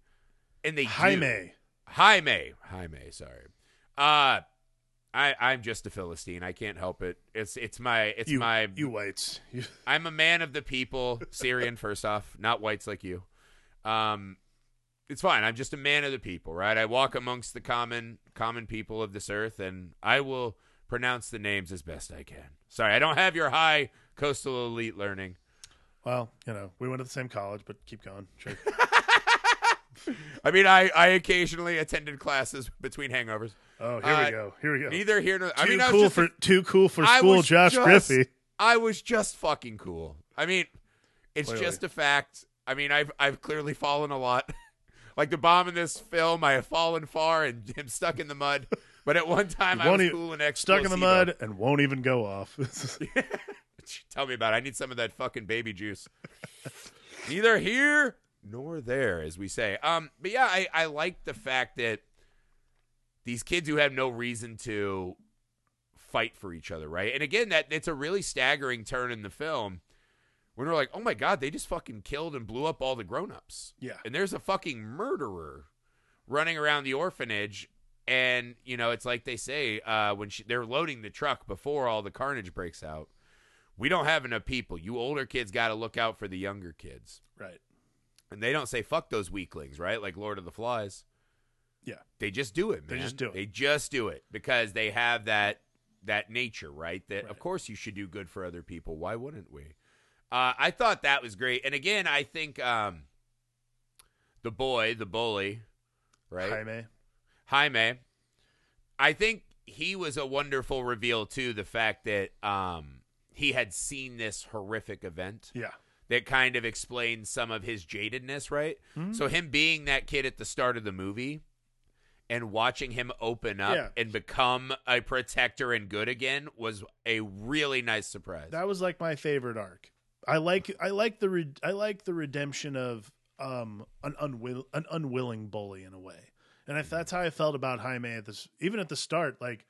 and they do. jaime Jaime, Jaime, sorry. Uh, I, I'm just a Philistine. I can't help it. It's it's my it's you, my you whites. You, I'm a man of the people, Syrian first off, not whites like you. Um, it's fine. I'm just a man of the people, right? I walk amongst the common common people of this earth, and I will pronounce the names as best I can. Sorry, I don't have your high coastal elite learning. well, you know, we went to the same college, but keep going. Sure. I mean, I I occasionally attended classes between hangovers. Oh, here Uh, we go. Here we go. Neither here nor I too mean, I was cool just for too cool for I school. Josh just- Griffey. I was just fucking cool. I mean, it's Clearly. just a fact. I mean, I've I've clearly fallen a lot. like the bomb in this film, I have fallen far and am stuck in the mud. But at one time, I was e- cool and Stuck in the mud and won't even go off. Tell me about it. I need some of that fucking baby juice. Neither here nor there, as we say. Um, but yeah, I, I like the fact that these kids who have no reason to fight for each other, right? And again, that it's a really staggering turn in the film when we're like, oh my god, they just fucking killed and blew up all the grown-ups. yeah. And there's a fucking murderer running around the orphanage. And, you know, it's like they say uh, when she, they're loading the truck before all the carnage breaks out. We don't have enough people. You older kids got to look out for the younger kids. Right. And they don't say, fuck those weaklings, right? Like Lord of the Flies. Yeah. They just do it, man. They just do it. They just do it because they have that that nature, right? That Right. of course you should do good for other people. Why wouldn't we? Uh, I thought that was great. And again, I think um, the boy, the bully, right? Jaime. Jaime. I think he was a wonderful reveal too. The fact that um, he had seen this horrific event Yeah. that kind of explains some of his jadedness, right? Mhm. So him being that kid at the start of the movie and watching him open up Yeah. and become a protector and good again was a really nice surprise. That was like my favorite arc. I like I like the re- I like the redemption of um an unwill an unwilling bully in a way. And if that's how I felt about Jaime at this even at the start like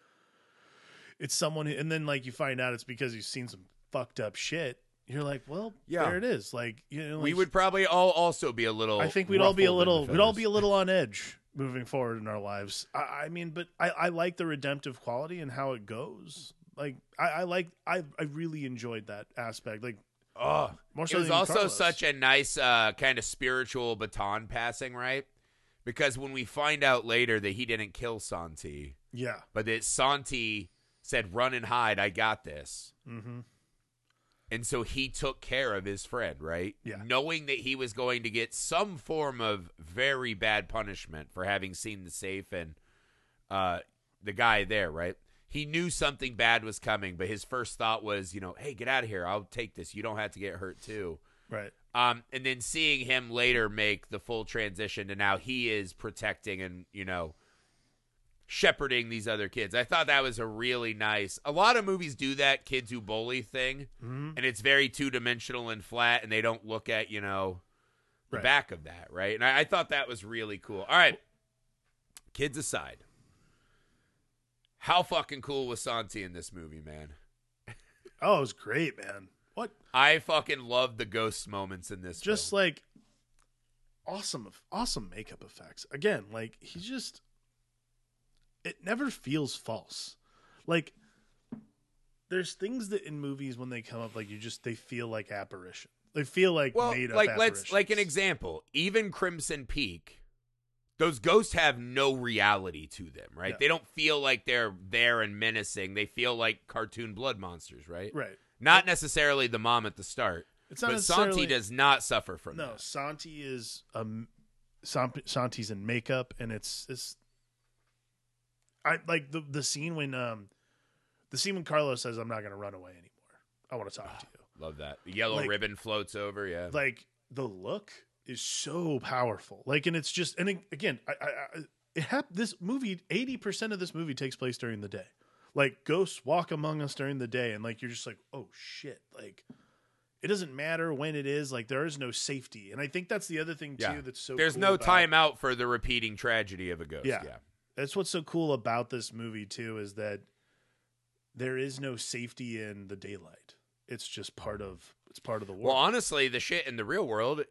it's someone who, and then like you find out it's because you've seen some fucked up shit. You're like, well, Yeah. there it is. Like, you know, we would probably all also be a little. I think we'd all be a little we'd all be a little on edge moving forward in our lives. I, I mean, but I, I like the redemptive quality and how it goes. Like I, I like I I really enjoyed that aspect. Like Oh, more it was also Carlos. such a nice uh, kind of spiritual baton passing, right? Because when we find out later that he didn't kill Santi, yeah. but that Santi said, "Run and hide, I got this," Mm-hmm. and so he took care of his friend, right? Yeah. knowing that he was going to get some form of very bad punishment for having seen the safe and uh, the guy there, right? He knew something bad was coming, but his first thought was, you know, hey, get out of here. I'll take this. You don't have to get hurt too. Right. Um, and then seeing him later make the full transition to now he is protecting and you know shepherding these other kids. I thought that was a really nice. A lot of movies do that kids who bully thing, Mm-hmm. and it's very two dimensional and flat, and they don't look at you know the Right. back of that, right? And I, I thought that was really cool. All right, kids aside, how fucking cool was Santi in this movie, man? Oh, it was great, man. What? I fucking love the ghost moments in this. Just film. like awesome, awesome makeup effects. Again, like he just, it never feels false. Like there's things that in movies when they come up, like you just they feel like apparition. They feel like well, made up. like let's like an example. Even Crimson Peak, those ghosts have no reality to them, right? Yeah. They don't feel like they're there and menacing. They feel like cartoon blood monsters, right? Right. Not necessarily the mom at the start, It's not but necessarily Santi does not suffer from that. No, that. Santi is um, Sam- Santi's in makeup, and it's it's. I like the the scene when um, the scene when Carlos says, "I'm not going to run away anymore. I want to talk to you." Love that. The yellow Like- ribbon floats over. Yeah. Like the look is so powerful. Like, and it's just, and it- again, I, I, I it hap- This movie, eighty percent of this movie takes place during the day. Like ghosts walk among us during the day, and like you're just like, oh shit, like. It doesn't matter when it is. Like there is no safety, and I think that's the other thing too. Yeah. That's so There's cool no about- time out for the repeating tragedy of a ghost. Yeah. yeah. that's what's so cool about this movie too is that there is no safety in the daylight. It's just part of it's part of the world. Well, honestly, the shit in the real world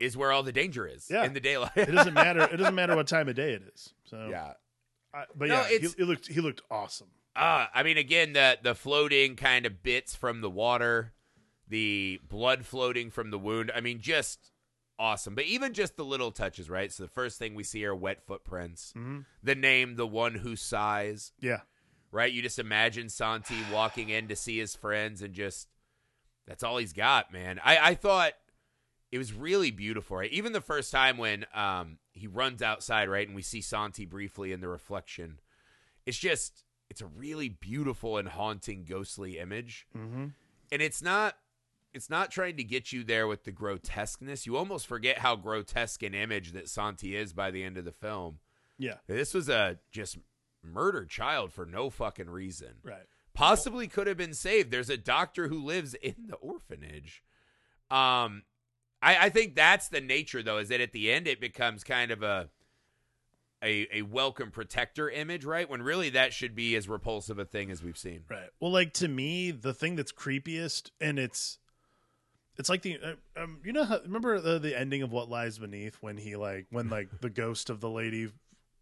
is where all the danger is. Yeah. In the daylight. it doesn't matter. It doesn't matter what time of day it is. So Yeah. I, but No, yeah, he, he looked he looked awesome. Uh, I mean, again, the the floating kind of bits from the water, the blood floating from the wound. I mean, just awesome. But even just the little touches, right? So the first thing we see are wet footprints. hmm The name, the one who sighs, Yeah, right? You just imagine Santi walking in to see his friends and just that's all he's got, man. I, I thought it was really beautiful, right? Even the first time when um he runs outside, right, and we see Santi briefly in the reflection. It's just it's a really beautiful and haunting ghostly image. hmm And it's not it's not trying to get you there with the grotesqueness. You almost forget how grotesque an image that Santi is by the end of the film. yeah, This was a just murdered child for no fucking reason right. possibly could have been saved. There's a doctor who lives in the orphanage. Um, I, I think that's the nature, though, is that at the end it becomes kind of a a a welcome protector image, right? When really that should be as repulsive a thing as we've seen. Right. Well, like to me, the thing that's creepiest, and it's, it's like the, uh, um, you know, how, remember the the ending of What Lies Beneath when he like when like the ghost of the lady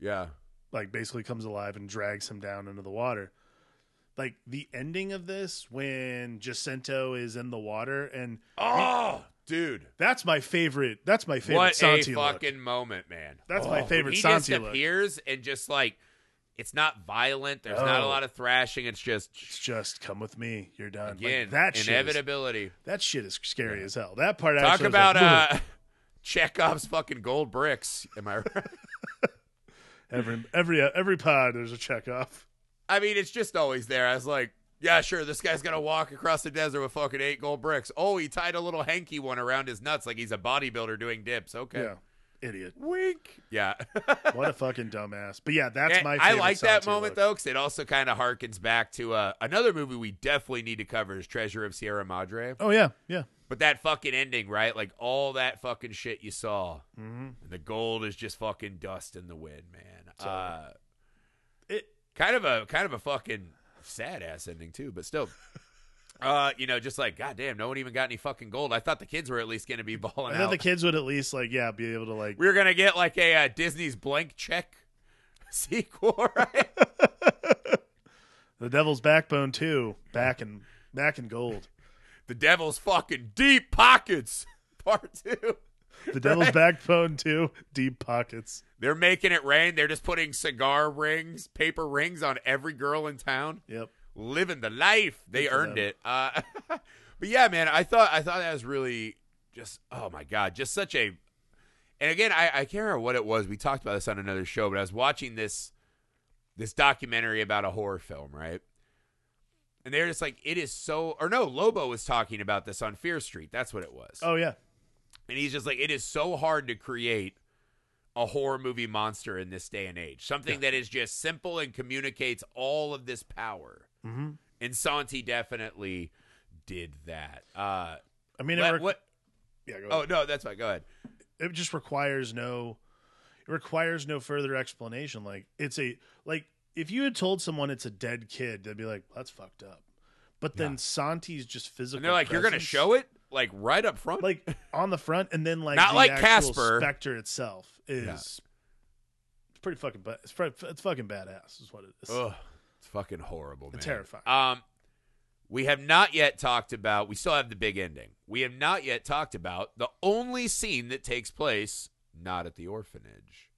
Yeah, like basically comes alive and drags him down into the water. Like the ending of this when Jacinto is in the water, and Oh, dude, that's my favorite. That's my favorite what Santi a look. fucking moment, man! That's my Oh, favorite He Santi just look. appears and just like it's not violent. There's not a Oh. lot of thrashing. It's just It's just come with me. You're done. Like, again that shit. Is, inevitability. that shit is scary as hell. That part. Talk actually about like, "Ugh." uh, Chekhov's fucking gold bricks. Am I right? every every uh, every pod. There's a Chekhov. I mean, it's just always there. I was like, yeah, sure. This guy's gonna walk across the desert with fucking eight gold bricks. Oh, he tied a little hanky one around his nuts like he's a bodybuilder doing dips. Okay. Yeah, idiot. Wink. Yeah. What a fucking dumbass. But yeah, that's And my. I like that moment look. though, because it also kind of harkens back to uh, another movie we definitely need to cover is Treasure of Sierra Madre. Oh yeah, yeah. But that fucking ending, right? Like all that fucking shit you saw, Mm-hmm. and the gold is just fucking dust in the wind, man. So- uh, It kind of a kind of a fucking sad ass ending too, but still. Uh, you know, just like goddamn, no one even got any fucking gold. I thought the kids were at least gonna be balling I thought out. the kids would at least like yeah be able to like we were gonna get like a uh, Disney's blank check sequel, right? the Devil's Backbone too back in back in gold. the devil's fucking deep pockets, part two. The Devil's Right. Backbone too deep pockets. They're making it rain. They're just putting cigar rings, paper rings on every girl in town. Yep. living the life. They Good earned it. Uh, but yeah, man, I thought I thought that was really just oh my god, just such a. And again, I, I can't remember what it was. We talked about this on another show, but I was watching this this documentary about a horror film, right? And they're just like, it is so. Or no, Lobo was talking about this on Fear Street. That's what it was. Oh yeah. And he's just like, it is so hard to create a horror movie monster in this day and age. Something that is just simple and communicates all of this power. Mm-hmm. And Santi definitely did that. Uh, I mean, it let- re- what? yeah. Go Oh no, that's fine. Go ahead. it just requires no. It requires no further explanation. Like it's a like if you had told someone it's a dead kid, they'd be like, "That's fucked up." But then Yeah. Santi's just physical. And they're like, you're gonna show it like right up front. like on the front, and then like Not the like Casper. Spectre itself is. Yeah. It's pretty fucking. ba- It's, pretty, it's fucking badass. Is what it is. Ugh, it's fucking horrible, man. terrifying. Um, we have not yet talked about. We still have the big ending. We have not yet talked about the only scene that takes place not at the orphanage.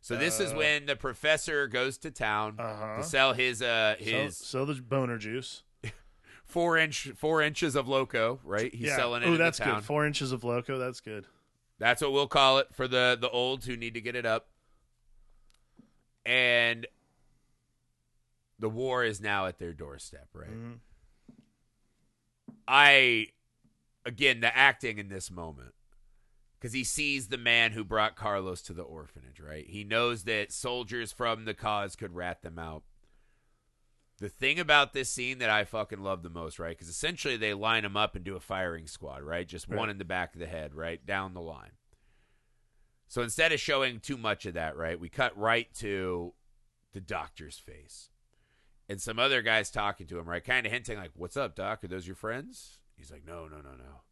So this is Uh. when the professor goes to town Uh-huh. to sell his uh his so the boner juice. Four inch four inches of loco. Right, he's yeah. selling it. Oh, that's good. Four inches of loco. That's good. That's what we'll call it for the the olds who need to get it up. And the war is now at their doorstep, right? Mhm. I again the acting in this moment because he sees the man who brought Carlos to the orphanage, right? He knows that soldiers from the cause could rat them out. The thing about this scene that I fucking love the most, right? Because essentially they line them up and do a firing squad, right? Just one in the back of the head, right? Down the line. So instead of showing too much of that, right, we cut right to the doctor's face. And some other guys talking to him, right? Kind of hinting, like, What's up, Doc? Are those your friends? He's like, No, no, no, no.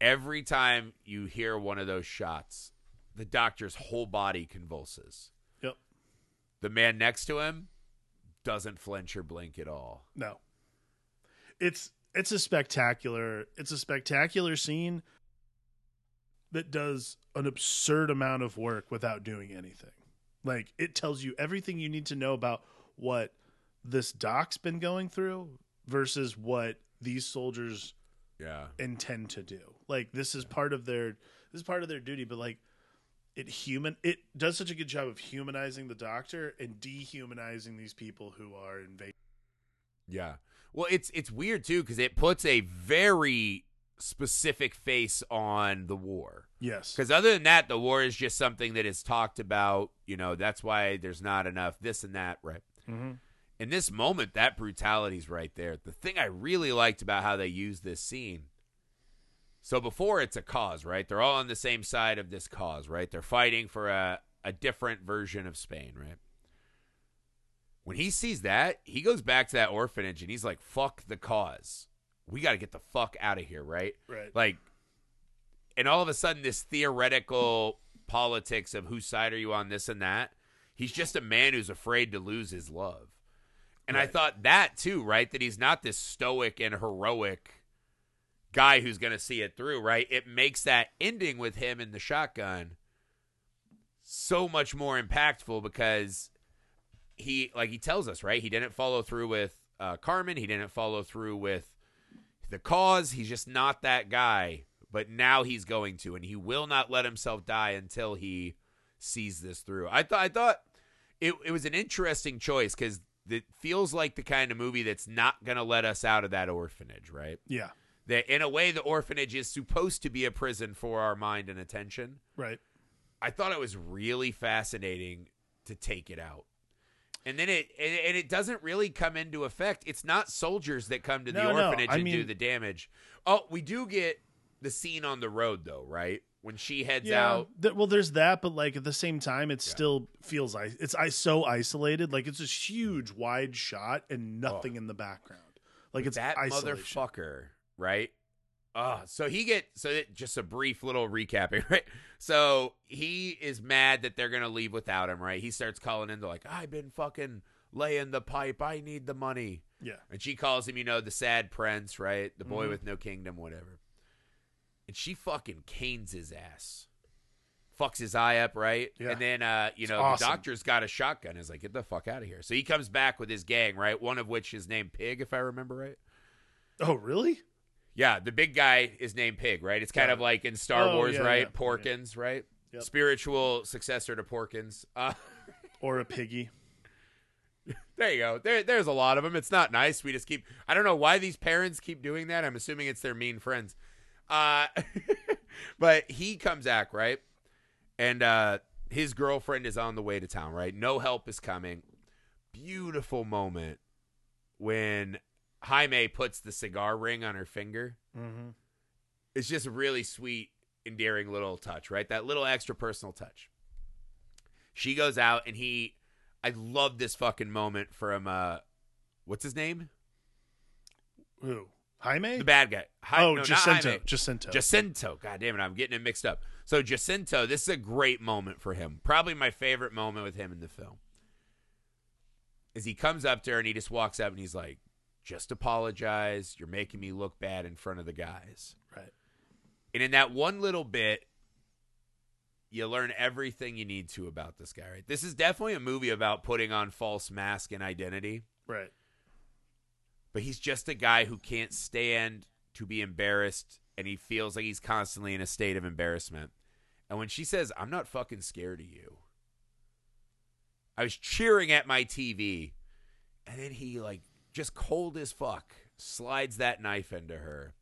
Every time you hear one of those shots, the doctor's whole body convulses. Yep. the man next to him doesn't flinch or blink at all. No. It's it's a spectacular it's a spectacular scene that does an absurd amount of work without doing anything. Like it tells you everything you need to know about what this doc's been going through versus what these soldiers Yeah. intend to do. Like this is part of their this is part of their duty, but like it human it does such a good job of humanizing the doctor and dehumanizing these people who are invading. Yeah. Well, it's it's weird too because it puts a very specific face on the war. Yes. Because other than that, the war is just something that is talked about. You know, that's why there's not enough this and that, right? Mm-hmm. In this moment, that brutality's right there. The thing I really liked about how they used this scene. So before it's a cause, right? They're all on the same side of this cause, right? They're fighting for a, a different version of Spain, right? When he sees that, he goes back to that orphanage and he's like, fuck the cause. We got to get the fuck out of here, right? Right. Like, and all of a sudden, this theoretical politics of whose side are you on, this and that. He's just a man who's afraid to lose his love. And I thought that too, right? That he's not this stoic and heroic guy who's going to see it through, right? It makes that ending with him in the shotgun so much more impactful because he, like he tells us, right? He didn't follow through with uh, Carmen. He didn't follow through with the cause. He's just not that guy. But now he's going to, and he will not let himself die until he sees this through. I thought I thought it it was an interesting choice because it feels like the kind of movie that's not going to let us out of that orphanage, right? Yeah. That in a way, the orphanage is supposed to be a prison for our mind and attention. Right. I thought it was really fascinating to take it out. And then it and it doesn't really come into effect. It's not soldiers that come to the No, no, orphanage I and do the damage. Oh, we do get the scene on the road though, right? When she heads Yeah. out. Th- well, there's that, but like at the same time, it Yeah. still feels I it's I so isolated. Like it's a huge wide shot and nothing in the background. Like it's that isolation. motherfucker, right? Uh, so he get so it, just a brief little recapping, right? So he is mad that they're gonna leave without him, right? He starts calling in, they're like, "I've been fucking laying the pipe. I need the money." Yeah. And she calls him, you know, the sad prince, right? The boy Mhm. with no kingdom, whatever. And she fucking canes his ass. Fucks his eye up, right? Yeah. And then uh, you It's know, awesome. the doctor's got a shotgun, is like, get the fuck out of here. So he comes back with his gang, right? One of which is named Pig, if I remember right. Oh, really? Yeah, the big guy is named Pig, right? It's kind Got of like in Star Oh, Wars, yeah, right? yeah, Porkins, right? Yep. Spiritual successor to Porkins. Uh, Or a piggy? there you go. There, there's a lot of them. It's not nice. We just keep. I don't know why these parents keep doing that. I'm assuming it's their mean friends. Uh, but he comes back, right? And uh, his girlfriend is on the way to town, right? No help is coming. Beautiful moment when Jaime puts the cigar ring on her finger. Mm-hmm. it's just a really sweet, endearing little touch, right? That little extra personal touch. She goes out and he I love this fucking moment from uh what's his name? Who? Jaime? The bad guy. Hi- oh, no, Jacinto. Jacinto. Jacinto. God damn it, I'm getting it mixed up. So Jacinto, this is a great moment for him. Probably my favorite moment with him in the film. Is he comes up to her and he just walks up and he's like, just apologize. You're making me look bad in front of the guys. right. And in that one little bit, you learn everything you need to about this guy, right? This is definitely a movie about putting on false mask and identity, Right. but he's just a guy who can't stand to be embarrassed and he feels like he's constantly in a state of embarrassment. And when she says, I'm not fucking scared of you, I was cheering at my TV, and then he, like, just cold as fuck, slides that knife into her.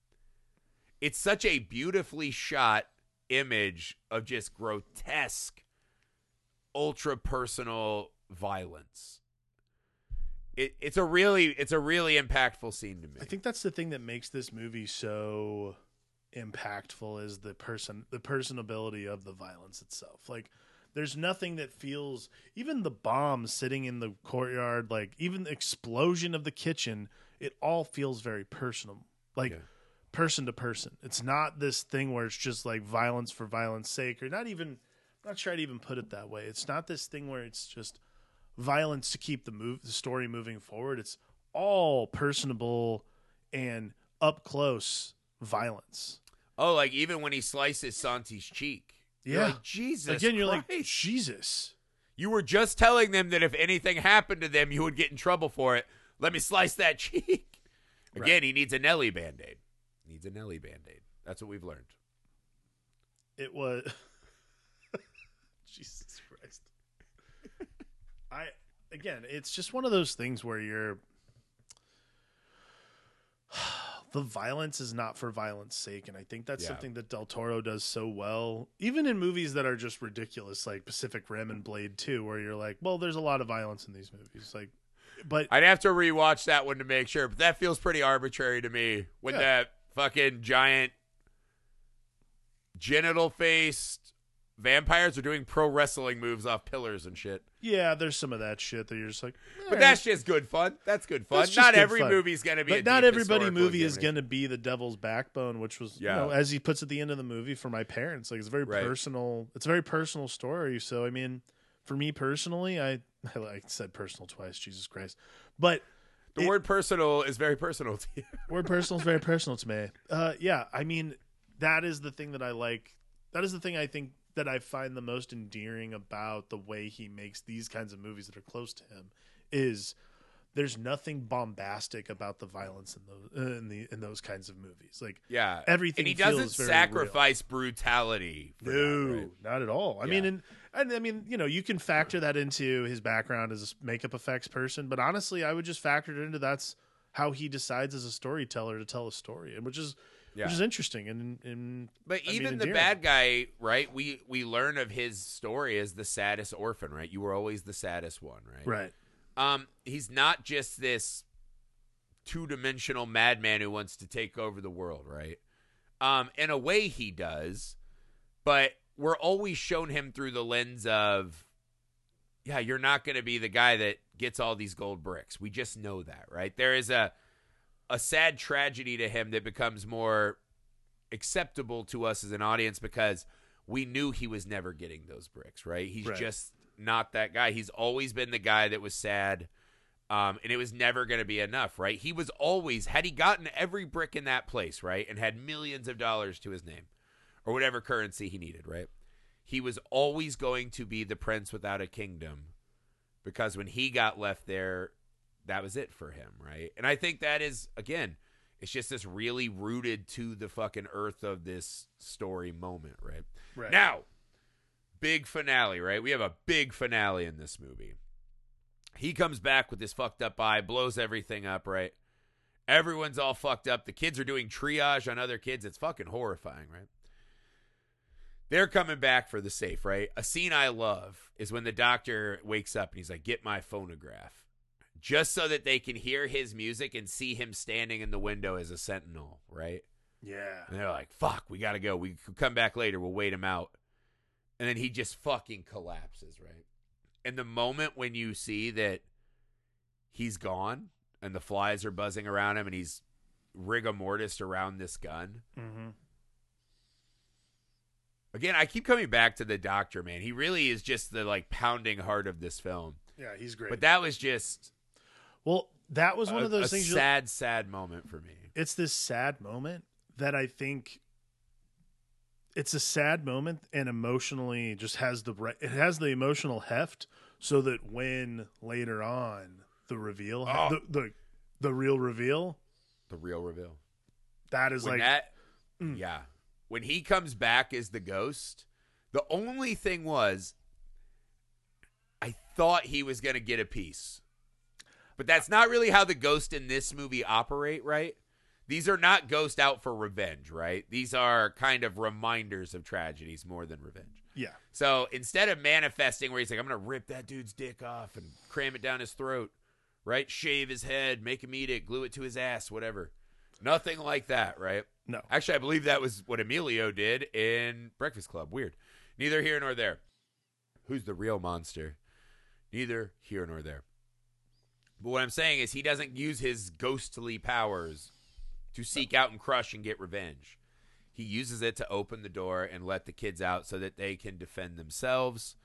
It's such a beautifully shot image of just grotesque, ultra personal violence. It, it's a really it's a really impactful scene to me. I think that's the thing that makes this movie so impactful is the person the personability of the violence itself. Like there's nothing that feels even the bomb sitting in the courtyard, like even the explosion of the kitchen, it all feels very personal. Like Yeah. person to person. It's not this thing where it's just like violence for violence sake or not even I'm not sure I'd even put it that way. It's not this thing where it's just violence to keep the move the story moving forward. It's all personable and up close violence. Oh, like even when he slices Santi's cheek. You're Yeah. like, Jesus. Again, you're like Christ. Jesus. You were just telling them that if anything happened to them, you would get in trouble for it. Let me slice that cheek. Again, Right. he needs a Nelly band aid. Needs a Nelly band aid. That's what we've learned. It was Jesus Christ. I again, it's just one of those things where you're the violence is not for violence sake and I think that's Yeah. something that Del Toro does so well even in movies that are just ridiculous like Pacific Rim and Blade 2 where you're like, well there's a lot of violence in these movies like but I'd have to rewatch that one to make sure, but that feels pretty arbitrary to me. When Yeah. that fucking giant genital faced vampires are doing pro wrestling moves off pillars and shit. yeah, there's some of that shit that you're just like But eh. that's just good fun. That's good fun. That's Not good every fun. movie's gonna be. a but not everybody movie is going to be the devil's backbone which was Yeah. you know as he puts at the end of the movie for my parents like it's a very Right. personal it's a very personal story so i mean for me personally i i like said personal twice jesus christ but The it- word personal is very personal to you. word personal is very personal to me uh yeah i mean that is the thing that i like that is the thing i think that i find the most endearing about the way he makes these kinds of movies that are close to him is there's nothing bombastic about the violence in those in the in those kinds of movies like Yeah. Everything And he doesn't sacrifice brutality. For No, that, right? not at all. I Yeah. mean, and, and I mean, you know, you can factor that into his background as a makeup effects person, but honestly, I would just factor it into that's how he decides as a storyteller to tell a story, and which is Yeah. which is interesting. And and But I mean, even the endearing. bad guy, right? We we learn of his story as the saddest orphan, right? You were always the saddest one, right? right, Um, he's not just this two-dimensional madman who wants to take over the world, right? Um, in a way he does, but we're always shown him through the lens of yeah, you're not going to be the guy that gets all these gold bricks. We just know that, right? There is a a sad tragedy to him that becomes more acceptable to us as an audience because we knew he was never getting those bricks, right? He's Right. just not that guy. He's always been the guy that was sad. Um, and it was never going to be enough, right? He was always, had he gotten every brick in that place, right, and had millions of dollars to his name or whatever currency he needed, right? He was always going to be the prince without a kingdom because when he got left there, that was it for him, right? And I think that is, again, it's just this really rooted to the fucking earth of this story moment, right? right. Now, big finale, right? We have a big finale in this movie. He comes back with this fucked up eye, blows everything up, right? Everyone's all fucked up. The kids are doing triage on other kids. It's fucking horrifying, right? They're coming back for the safe, right? A scene I love is when the doctor wakes up and he's like, Get my phonograph. Just so that they can hear his music and see him standing in the window as a sentinel, right? yeah, And they're like, fuck, we got to go. We could come back later. We'll wait him out. And then he just fucking collapses, right? And the moment when you see that he's gone and the flies are buzzing around him and he's rigor mortis around this gun. mm-hmm. Again, I keep coming back to the doctor, man. He really is just the like pounding heart of this film. yeah, he's great. But that was just well, that was one a, of those things. sad, sad moment for me. it's this sad moment that I think it's a sad moment and emotionally just has the it has the emotional heft so that when later on the reveal Oh. the, the the real reveal The real reveal. that is when like that Mm. yeah when he comes back as the ghost the only thing was i thought he was going to get a piece but that's not really how the ghost in this movie operate right these are not ghosts out for revenge right these are kind of reminders of tragedies more than revenge yeah so instead of manifesting where he's like i'm going to rip that dude's dick off and cram it down his throat right shave his head make him eat it glue it to his ass whatever nothing like that right no Actually, I believe that was what Emilio did in Breakfast Club. Weird. Neither here nor there. Who's the real monster? Neither here nor there. But what I'm saying is he doesn't use his ghostly powers to seek out and crush and get revenge. He uses it to open the door and let the kids out so that they can defend themselves.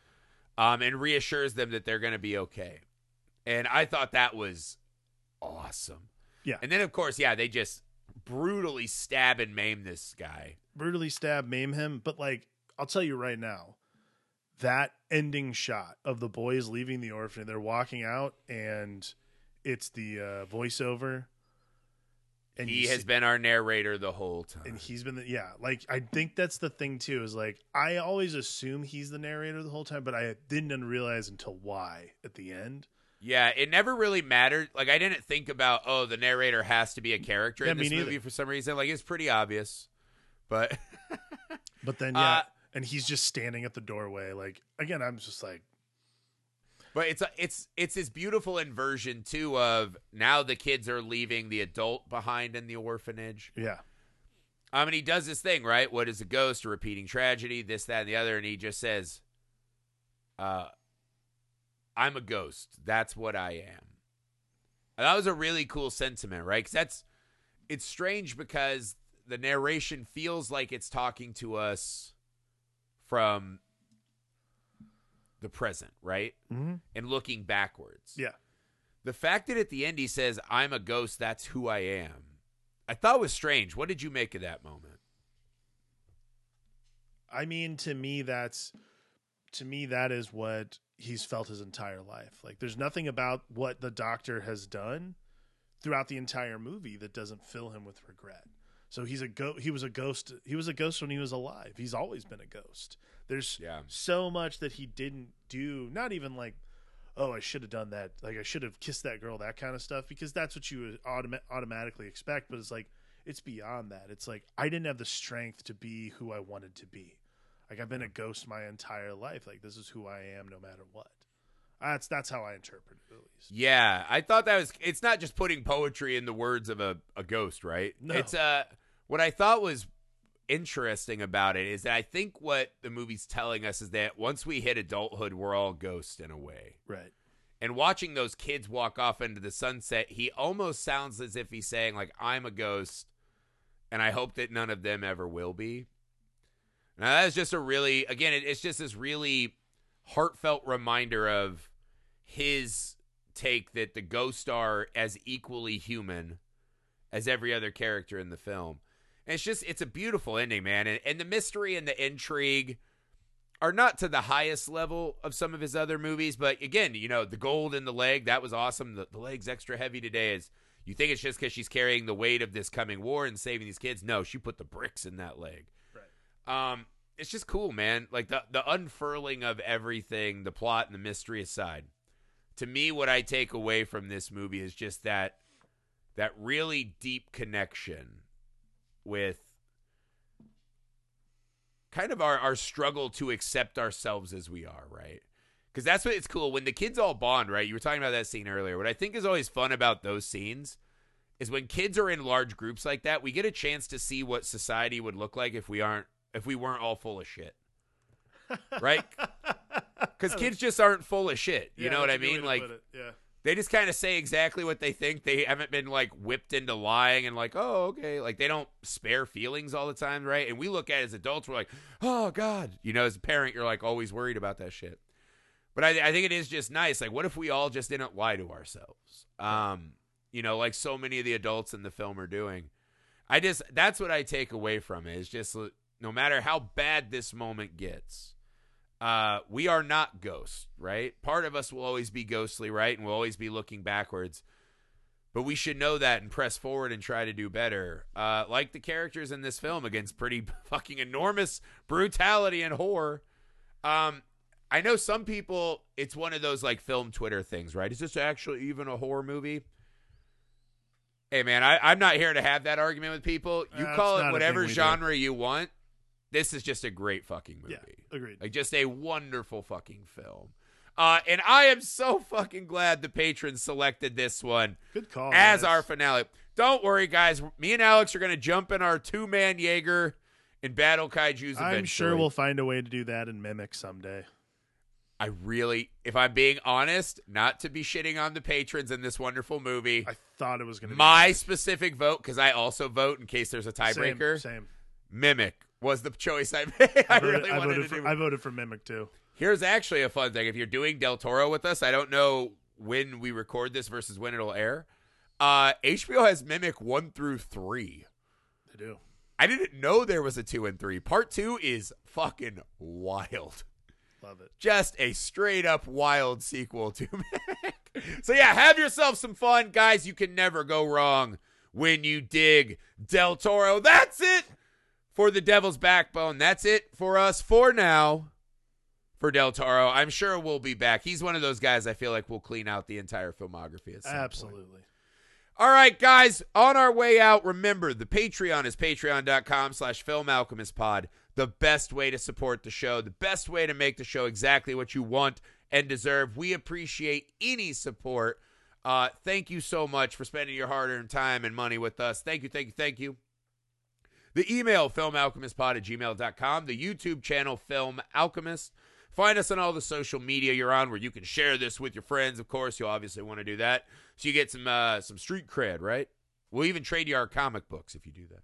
um, and reassures them that they're going to be okay. And I thought that was awesome. Yeah. And then, of course, yeah, they just brutally stab and maim this guy. brutally stab, maim him. But like, I'll tell you right now, that ending shot of the boys leaving the orphanage, they're walking out, and it's the uh, voiceover. And he has see- been our narrator the whole time. and he's been the, yeah like i think that's the thing too is like i always assume he's the narrator the whole time but i didn't realize until why at the end Yeah, it never really mattered. Like I didn't think about, oh, the narrator has to be a character Yeah, in this neither. movie for some reason. Like it's pretty obvious. But but then yeah Uh, and he's just standing at the doorway like again i'm just like but it's a, it's it's this beautiful inversion too of now the kids are leaving the adult behind in the orphanage. yeah I mean, he does this thing, right? What is a ghost? A repeating tragedy, this, that, and the other, and he just says, uh, I'm a ghost. That's what I am. And that was a really cool sentiment, right? Because that's it's strange because the narration feels like it's talking to us from the present, right? mm-hmm. And looking backwards. yeah The fact that at the end he says, I'm a ghost, that's who I am, I thought was strange. What did you make of that moment? i mean to me that's to me that is what he's felt his entire life like there's nothing about what the doctor has done throughout the entire movie that doesn't fill him with regret so he's a go he was a ghost he was a ghost when he was alive he's always been a ghost there's Yeah. so much that he didn't do not even like oh i should have done that like i should have kissed that girl that kind of stuff because that's what you would automa- automatically expect but it's like it's beyond that it's like i didn't have the strength to be who i wanted to be like i've been a ghost my entire life like this is who i am no matter what that's that's how i interpret it at least Yeah, I thought that was it's not just putting poetry in the words of a, a ghost, right? No. It's uh what I thought was interesting about it is that I think what the movie's telling us is that once we hit adulthood, we're all ghosts in a way. right And watching those kids walk off into the sunset, he almost sounds as if he's saying, like, I'm a ghost, and I hope that none of them ever will be. Now, that's just a really, again, it, it's just this really heartfelt reminder of his take that the ghosts are as equally human as every other character in the film. And it's just, it's a beautiful ending, man. And, and the mystery and the intrigue are not to the highest level of some of his other movies, but again, you know, the gold in the leg, that was awesome. The, the leg's extra heavy today is you think it's just because she's carrying the weight of this coming war and saving these kids. No, she put the bricks in that leg. right Um, it's just cool, man. Like the the unfurling of everything, the plot and the mystery aside. To me, what I take away from this movie is just that that really deep connection with kind of our, our struggle to accept ourselves as we are, right? Because that's what it's cool when the kids all bond, right? You were talking about that scene earlier. What I think is always fun about those scenes is when kids are in large groups like that, we get a chance to see what society would look like if we aren't if we weren't all full of shit. Right? Because kids just aren't full of shit. You Yeah, know what I a good way mean? Like yeah they just kind of say exactly what they think. They haven't been like whipped into lying and like, oh, okay. Like they don't spare feelings all the time, right? And we look at it as adults, we're like, oh God. You know, as a parent, you're like always worried about that shit. But I, I think it is just nice. Like, what if we all just didn't lie to ourselves? Um, you know, like so many of the adults in the film are doing. I just that's what I take away from it. Is just no matter how bad this moment gets, uh, we are not ghosts, right? Part of us will always be ghostly, right? And we'll always be looking backwards. But we should know that and press forward and try to do better. Uh, like the characters in this film against pretty fucking enormous brutality and horror. Um, I know some people, it's one of those like film Twitter things, right? Is this actually even a horror movie? Hey, man, I, I'm not here to have that argument with people. You That's call it whatever we do. genre you want. This is just a great fucking movie. yeah agreed Like just a wonderful fucking film. Uh, and I am so fucking glad the patrons selected this one good call as guys. our finale. Don't worry, guys. Me and Alex are gonna jump in our two man Jaeger and battle kaiju's. Eventually. i'm sure we'll find a way to do that in mimic someday I really, if I'm being honest, not to be shitting on the patrons in this wonderful movie. i thought it was going to my specific vote, because I also vote in case there's a tiebreaker. same, same. Mimic was the choice I made. I, I voted, really I wanted to for, do. I voted for mimic too Here's actually a fun thing. If you're doing Del Toro with us, I don't know when we record this versus when it'll air. Uh, HBO has Mimic 1 through 3. They do. I didn't know there was a 2 and 3. Part 2 is fucking wild. Love it. Just a straight up wild sequel to Mimic. So, yeah, have yourself some fun. Guys, you can never go wrong when you dig Del Toro. That's it for The Devil's Backbone. That's it for us for now for Del Toro. I'm sure we'll be back. He's one of those guys I feel like will clean out the entire filmography some point. Absolutely. All right, guys, on our way out, remember the Patreon is patreon.com slash film alchemist pod. The best way to support the show, the best way to make the show exactly what you want and deserve. We appreciate any support. Uh, thank you so much for spending your hard earned time and money with us. Thank you, thank you, thank you. The email, filmalchemistpod at gmail.com. The YouTube channel, Film Alchemist. Find us on all the social media you're on where you can share this with your friends. Of course, you obviously want to do that. So you get some uh, some street cred, right? We'll even trade you our comic books if you do that.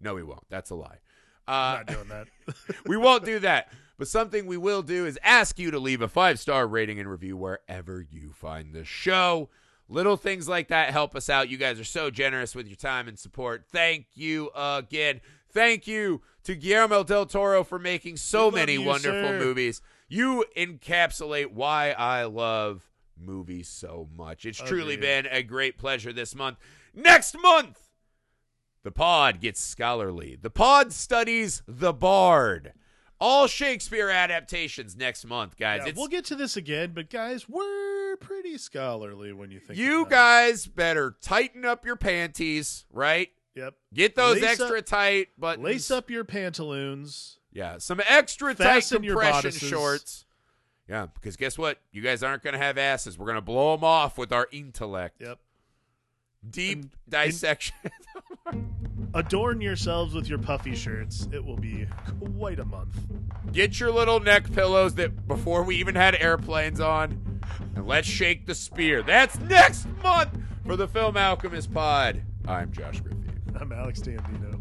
No, we won't. That's a lie. Uh, not doing that. we won't do that. But something we will do is ask you to leave a five star rating and review wherever you find the show. Little things like that help us out. You guys are so generous with your time and support. Thank you again. Thank you to Guillermo del Toro for making so many you, wonderful sir. movies. You encapsulate why I love movies so much. It's truly been a great pleasure this month. Next month, the pod gets scholarly. The pod studies the bard. All Shakespeare adaptations next month, guys. Yeah, we'll get to this again, but guys, we're pretty scholarly when you think you guys better tighten up your panties, right? Yep. Get those Lace extra up- tight buttons. Lace up your pantaloons. Yeah, some extra Fasten tight compression shorts. Yeah, because guess what? You guys aren't going to have asses. We're going to blow them off with our intellect. Yep. Deep dissection. Adorn yourselves with your puffy shirts. It will be quite a month. Get your little neck pillows that before we even had airplanes on, and let's shake the spear. That's next month for the Film Alchemist Pod. I'm Josh Griffey. I'm Alex Dandino.